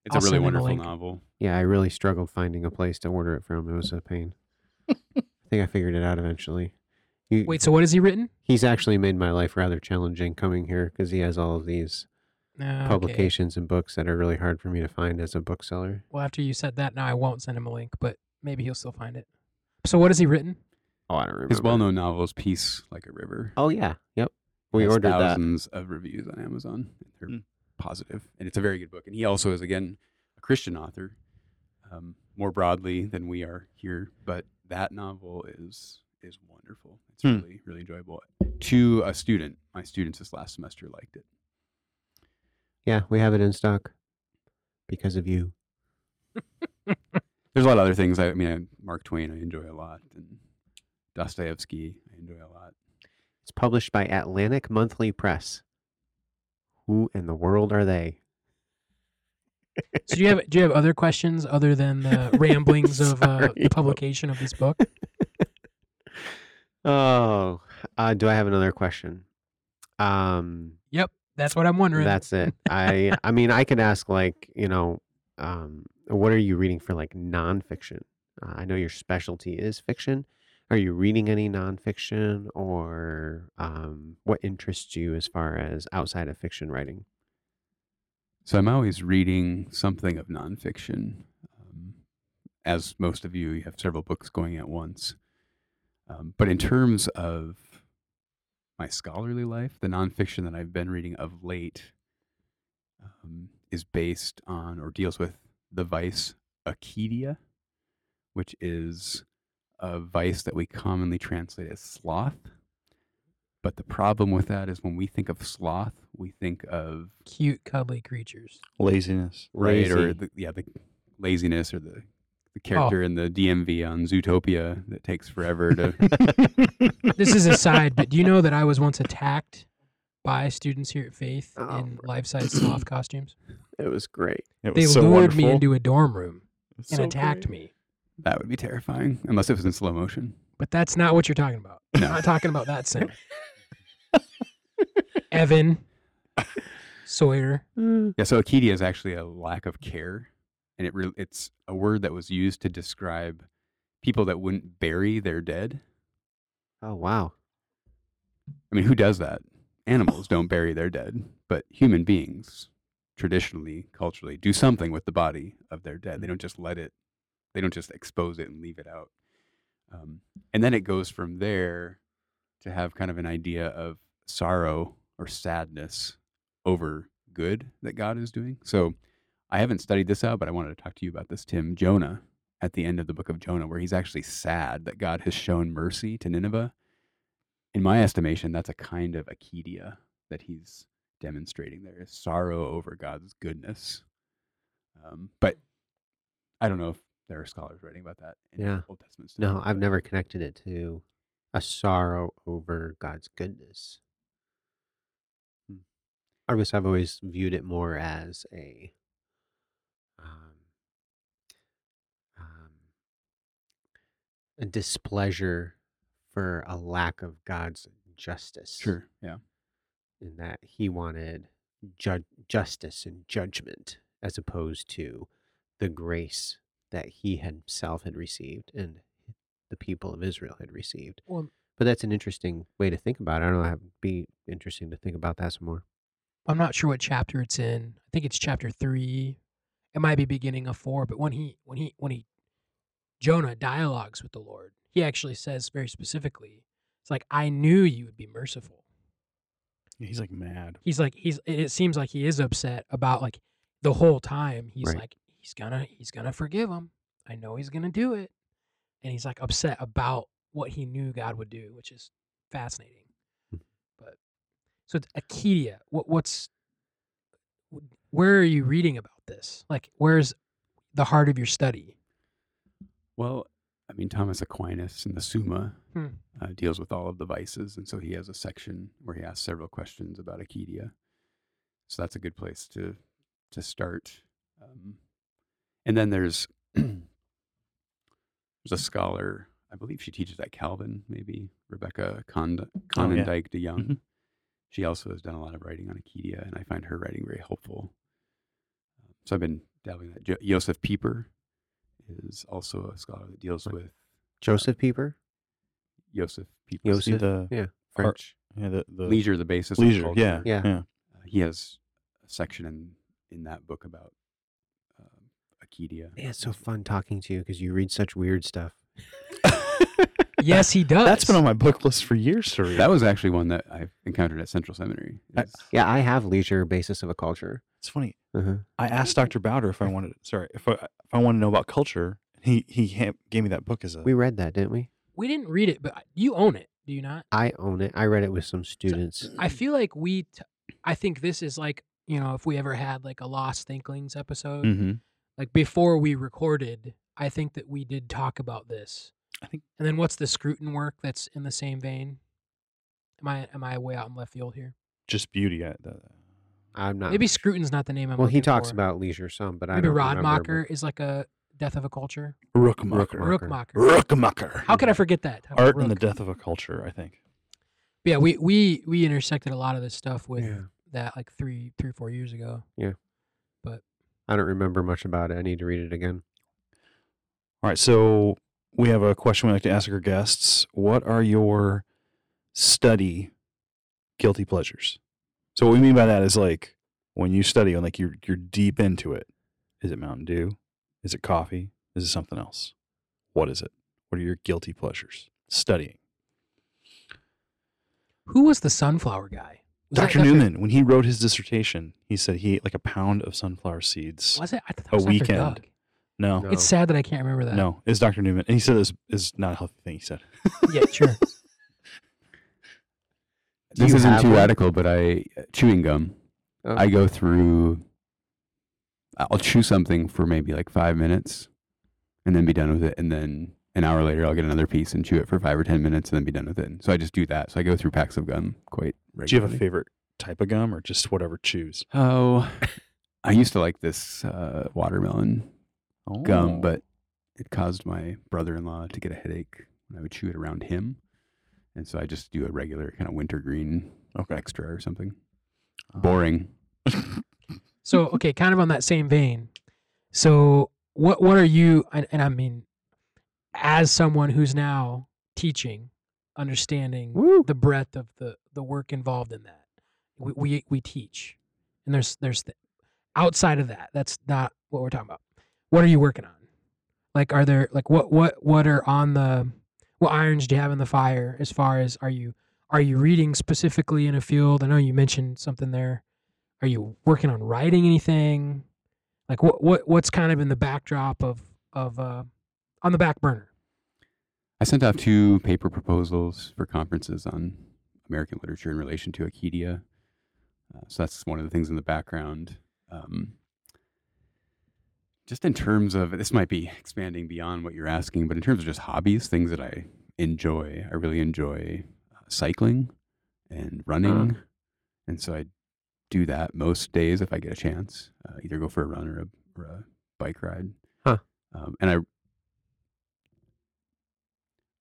it's I'll a really send a wonderful novel. Yeah, I really struggled finding a place to order it from. It was a pain. I think I figured it out eventually. You, Wait, so what has he written? he's actually made my life rather challenging coming here because he has all of these No, okay. publications and books that are really hard for me to find as a bookseller. Well, after you said that, now I won't send him a link, but maybe he'll still find it. So what has he written? Oh, I don't remember. His well-known novel is "Peace Like a River." Oh yeah, yep. We has ordered that. thousands of reviews on Amazon. They're Hmm. positive, and it's a very good book. And he also is again a Christian author, um, more broadly than we are here. But that novel is is wonderful. It's Hmm. really really enjoyable. To a student, my students this last semester liked it. Yeah, we have it in stock because of you. There's a lot of other things. I, I mean, Mark Twain I enjoy a lot, and Dostoevsky I enjoy a lot. It's published by Atlantic Monthly Press. Who in the world are they? So do you have do you have other questions other than the ramblings of uh, the publication of this book? Oh, uh, do I have another question? Um, Yep, that's what I'm wondering. that's it. I I mean, I could ask like you know, um, what are you reading for like nonfiction? Uh, I know your specialty is fiction. Are you reading any nonfiction, or um, what interests you as far as outside of fiction writing? So I'm always reading something of nonfiction. Um, as most of you, you have several books going at once. Um, but in terms of my scholarly life, the nonfiction that I've been reading of late um, is based on or deals with the vice acedia, which is a vice that we commonly translate as sloth. But the problem with that is when we think of sloth, we think of Cute, cuddly creatures. Laziness. right or the, yeah the laziness or the Oh. the character in the DMV on Zootopia that takes forever to This is a side, but do you know that I was once attacked by students here at Faith Oh, in life-size sloth costumes. It was great. It They so lured me into a dorm room It and so attacked great. me. That would be terrifying, unless it was in slow motion. But that's not what you're talking about. I'm No. not talking about that scene. Evan, Sawyer. Yeah, so acedia is actually a lack of care, and it re- it's a word that was used to describe people that wouldn't bury their dead. Oh wow. I mean, who does that? Animals don't bury their dead, but human beings, traditionally, culturally, do something with the body of their dead. They don't just let it, they don't just expose it and leave it out. Um, and then it goes from there to have kind of an idea of sorrow or sadness over good that God is doing. So I haven't studied this out, but I wanted to talk to you about this, Tim. Jonah, at the end of the book of Jonah, where he's actually sad that God has shown mercy to Nineveh in my estimation, that's a kind of acedia that he's demonstrating there is sorrow over God's goodness. Um, but I don't know if there are scholars writing about that in Yeah. Old Testament. No, I've never connected it to a sorrow over God's goodness. Hmm. I guess I've always viewed it more as a um, um, a displeasure for a lack of God's justice. Sure. Yeah. in that he wanted ju- justice and judgment as opposed to the grace that he himself had received and the people of Israel had received. Well, But that's an interesting way to think about it. I don't know. It'd be interesting to think about that some more. I'm not sure what chapter it's in. I think it's chapter three. It might be beginning of four. But when he when he when he Jonah dialogues with the Lord, he actually says very specifically, "It's like I knew you would be merciful." He's like mad. He's like he's. It it seems like he is upset about like the whole time. He's Right. like he's gonna he's gonna forgive him. I know he's gonna do it, and he's like upset about what he knew God would do, which is fascinating. Hmm. But so it's acedia. What what's where are you reading about this? Like, where's the heart of your study? Well, I mean, Thomas Aquinas in the Summa Hmm. uh, deals with all of the vices, and so he has a section where he asks several questions about acedia. So that's a good place to to start. Um, and then there's there's a scholar, I believe she teaches at Calvin, maybe Rebecca Cond- Oh, yeah. De Young. Mhm. She also has done a lot of writing on acedia, and I find her writing very helpful. Um, so I've been dabbling that. Jo- Joseph Pieper is also a scholar that deals Right. with Joseph Pieper, Joseph Pieper. Joseph, the yeah, Art- French. yeah the, the Leisure, the basis leisure. of Yeah. Yeah. yeah. Uh, he has a section in in that book about Yeah, it's so fun talking to you because you read such weird stuff. Yes, he does. That's been on my book list for years to read. That was actually one that I encountered at Central Seminary. I- Yeah, I have leisure basis of a culture. it's funny. Uh-huh. I asked Dr. Bauder if I wanted. Sorry, if I if I wanted to know about culture. He he ha- gave me that book as a. We read that, didn't we? we didn't read it, but you own it, do you not? I own it. I read it with some students. I feel like we. T- I think this is like you know if we ever had like a Lost Thinklings episode, hmm like before we recorded, I think that we did talk about this. I think- And then what's the Scruton work that's in the same vein? Am I am I way out in left field here? Just beauty. I, the, I'm not. Maybe Scruton's not the name I'm. well, he talks for. about leisure some, but I maybe don't remember, Rodmacher is like a death of a culture. Rookmaaker. Rookmaaker. Rookmaaker. Rookmaaker. How could I forget that? How- Art and the death of a culture. I think. Yeah, we we we intersected a lot of this stuff with Yeah. that like three three or four years ago. I don't remember much about it. I need to read it again. All right, so we have a question we like to ask our guests. What are your study guilty pleasures? So what we mean by that is like when you study and like you're you're deep into it. Is it Mountain Dew? Is it coffee? Is it something else? What is it? What are your guilty pleasures? Studying. Who was the sunflower guy? Was Dr. Newman, when he wrote his dissertation, he said he ate like a pound of sunflower seeds. Was it? I thought that A was Dr. weekend. Doug. No, No. It's sad that I can't remember that. no, it's Dr. Newman. And he said this is not a healthy thing, he said. Yeah, sure. Do this you isn't have too one? radical, but I chewing gum. Oh. I go through. I'll chew something for maybe like five minutes, and then be done with it. And then an hour later, I'll get another piece and chew it for five or ten minutes, and then be done with it. So I just do that. So I go through packs of gum quite regularly. Do you have a favorite type of gum or just whatever chews? Oh, I used to like this uh, watermelon Oh. gum, but it caused my brother-in-law to get a headache when I would chew it around him, and so I just do a regular kind of wintergreen okay, extra or something. Uh, Boring. So okay, kind of on that same vein. So what what are you and, and I mean as someone who's now teaching, understanding Woo. the breadth of the the work involved in that. We we, we teach. And there's there's the, outside of that. That's not what we're talking about. What are you working on? Like are there like what what what are on the what irons do you have in the fire as far as are you are you reading specifically in a field? I know you mentioned something there. Are you working on writing anything? Like what what what's kind of in the backdrop of of uh on the back burner? I sent off two paper proposals for conferences on American literature in relation to Acadia. Uh, so that's one of the things in the background. Um, just in terms of this, might be expanding beyond what you're asking, but in terms of just hobbies, things that I enjoy, I really enjoy uh, cycling and running, and so I do that most days if I get a chance. Uh, either go for a run or a, or a bike ride. Huh. Um, and I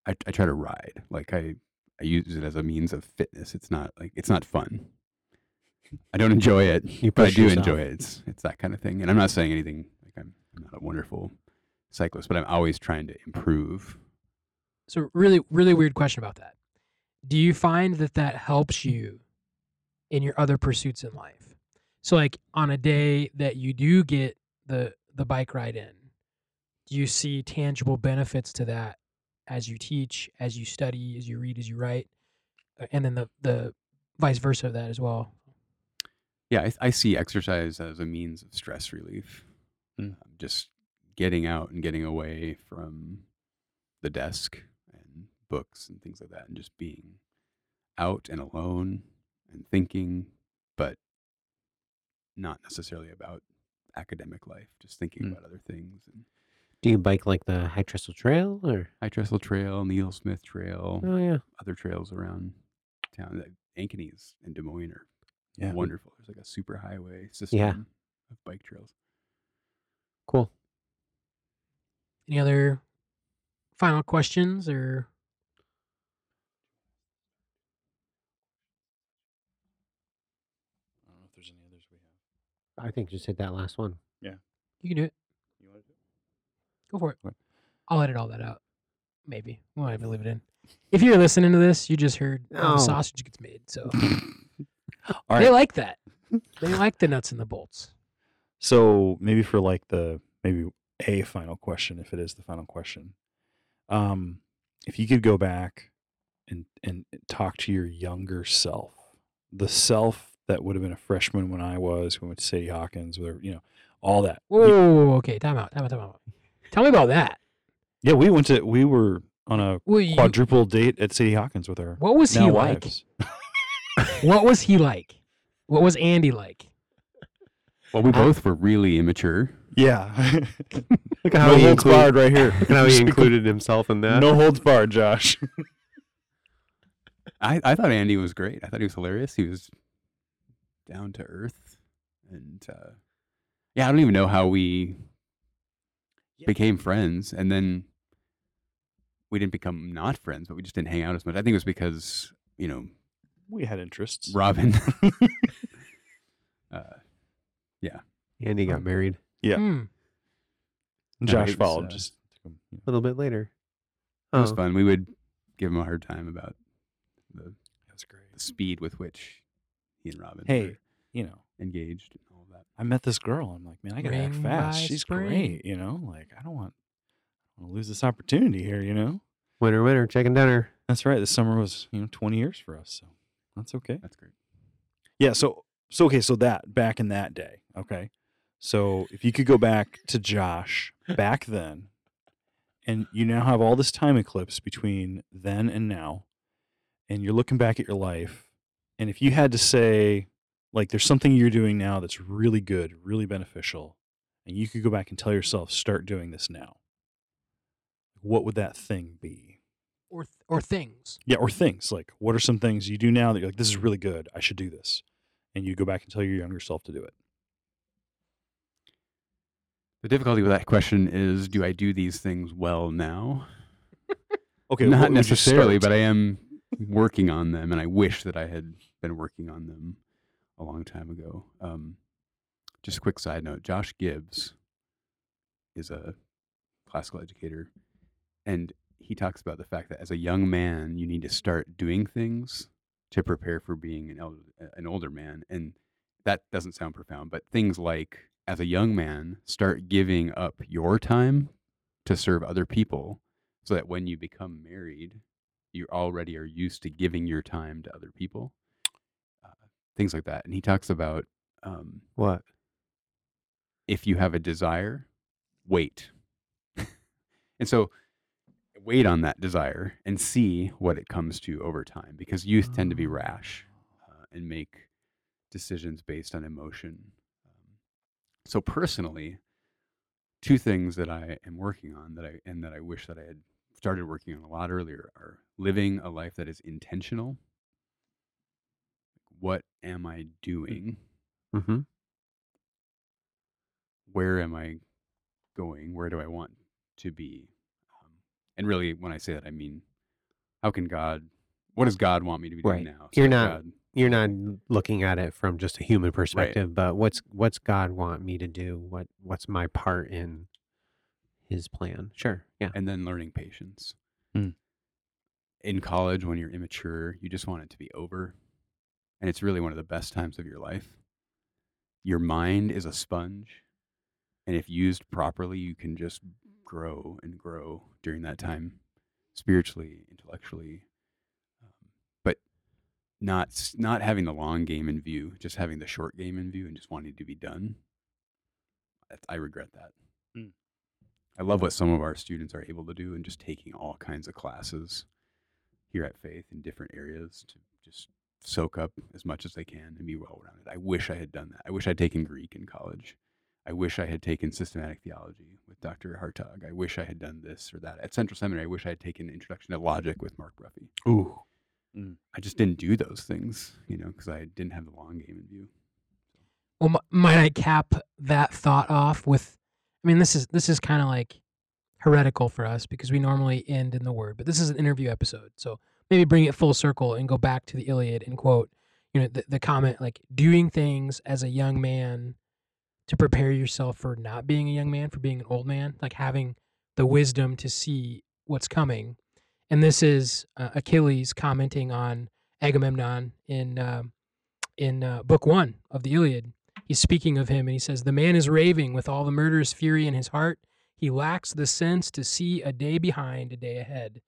I, I try to ride. Like I, I use it as a means of fitness. It's not like it's not fun. I don't enjoy it, You but I do yourself. enjoy it. It's it's that kind of thing. And I'm not saying anything like I'm, I'm not a wonderful cyclist, but I'm always trying to improve. So really really weird question about that. Do you find that that helps you in your other pursuits in life? So like on a day that you do get the the bike ride in, do you see tangible benefits to that as you teach, as you study, as you read, as you write, Uh, and then the the vice versa of that as well? Yeah, I, I see exercise as a means of stress relief. Mm. Um, just getting out and getting away from the desk and books and things like that, and just being out and alone and thinking, but not necessarily about academic life. Just thinking Mm. about other things. And Do you bike like the High Trestle Trail or? High Trestle Trail, Neal Smith Trail, Oh yeah. other trails around town. Like Ankeny's and Des Moines are Yeah. wonderful. There's like a super highway system Yeah. of bike trails. Cool. Any other final questions or I don't know if there's any others we have. I think just hit that last one. Yeah. You can do it. You want to do Go for it. I'll edit all that out. Maybe. We won't even leave it in. If you're listening to this, you just heard how No. the sausage gets made. So All they like that. They like the nuts and the bolts. So maybe for like the maybe a final question, if it is the final question, um, if you could go back and and talk to your younger self, the self that would have been a freshman when I was, who went to Sadie Hawkins, whatever, you know, all that. Whoa, okay, time out, time out, time out. Tell me about that. yeah, we went to we were on a Well, you- quadruple date at Sadie Hawkins with her. what was he now like? What was he like? What was Andy like? Well, we I- both were really immature. Yeah, Look no holds barred right here. Look at how he included himself in that. no holds barred, Josh. I, I thought Andy was great. I thought he was hilarious. He was down to earth, and uh, yeah, I don't even know how we Yeah. became friends, and then we didn't become not friends, but we just didn't hang out as much. I think it was because you know we had interests. Robin. uh, yeah, Andy got married Yeah. Hmm. Josh it followed. uh, just took him, you know. a little bit later. it was Oh. fun. We would give him a hard time about the, That was great. the speed with which he and Robin Hey, were you know, engaged I met this girl. I'm like, man, I gotta act fast. by She's spring. great. You know, like I don't want, I want to lose this opportunity here. You know, Winner, winner, chicken dinner. that's right. This summer was you know 20 years for us, so that's okay. That's great. Yeah. So so okay. So that back in that day. Okay. So if you could go back to Josh back then, and you now have all this time eclipse between then and now, and you're looking back at your life, and if you had to say, like, there's something you're doing now that's really good, really beneficial, and you could go back and tell yourself, start doing this now. What would that thing be? Or th- or things. Yeah, or things like what are some things you do now that you're like, this is really good. I should do this. and you go back and tell your younger self to do it. The difficulty with that question is do I do these things well now? Okay, Not necessarily, but I am working on them, and I wish that I had been working on them a long time ago. Um, just a quick side note Josh Gibbs is a classical educator, and he talks about the fact that as a young man, you need to start doing things to prepare for being an, elder, an older man. And that doesn't sound profound, but things like as a young man, start giving up your time to serve other people so that when you become married, you already are used to giving your time to other people. Things like that. And he talks about um, What? if you have a desire, wait. and so wait on that desire and see what it comes to over time because youth tend to be rash uh, and make decisions based on emotion. Um, so personally, two things that I am working on that I and that I wish that I had started working on a lot earlier are living a life that is intentional. What am I doing? Mm-hmm. where am I going? Where do I want to be? Um, and really, when I say that, I mean, how can God? What does God want me to be doing Right. now? You're not- God- You're not looking at it from just a human perspective, but what's what's God want me to do? What what's my part in His plan? Sure. Yeah. and then learning patience. Hmm. In college, when you're immature, you just want it to be over, and it's really one of the best times of your life. Your mind is a sponge, and if used properly, you can just grow and grow during that time, spiritually, intellectually, um, but not not having the long game in view, just having the short game in view, and just wanting to be done. I regret that. Mm. I love what some of our students are able to do and just taking all kinds of classes here at Faith in different areas to just soak up as much as they can and be well rounded. I wish I had done that. I wish I'd taken Greek in college. I wish I had taken systematic theology with Dr. Hartog. I wish I had done this or that. At Central Seminary, I wish I had taken Introduction to Logic with Mark Bruffy. Ooh, mm. I just didn't do those things, you know, because I didn't have the long game in view. Well, m- might I cap that thought off with? I mean, this is this is kind of like heretical for us because we normally end in the word, but this is an interview episode, so maybe bring it full circle and go back to the Iliad and quote, you know, the, the comment like doing things as a young man to prepare yourself for not being a young man, for being an old man, like having the wisdom to see what's coming. And this is uh, Achilles commenting on Agamemnon in um in uh, book one of the Iliad. He's speaking of him and he says the man is raving with all the murderous fury in his heart. He lacks the sense to see a day behind a day ahead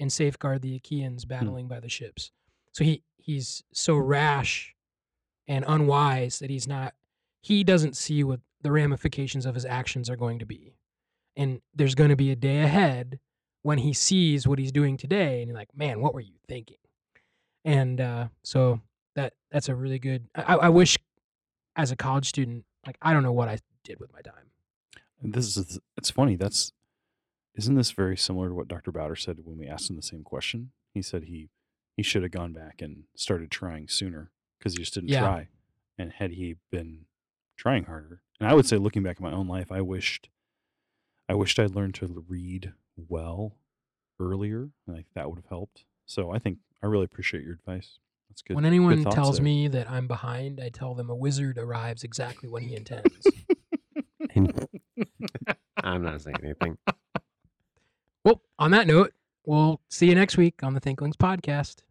and safeguard the achaeans battling by the ships so he he's so rash and unwise that he's not he doesn't see what the ramifications of his actions are going to be and there's going to be a day ahead when he sees what he's doing today and he's like man what were you thinking and uh, so that that's a really good I, I wish as a college student, like I don't know what I did with my time. This is it's funny. That's isn't this very similar to what Dr. Bauder said when we asked him the same question? He said he he should have gone back and started trying sooner because he just didn't Yeah. try. And had he been trying harder, and I would say, looking back at my own life, I wished I wished I'd learned to read well earlier. and I that would have helped. So I think I really appreciate your advice. That's good. when anyone thoughts tells there. me that I'm behind, I tell them a wizard arrives exactly when he intends. I'm not saying anything. Well, on that note, we'll see you next week on the Thinklings podcast.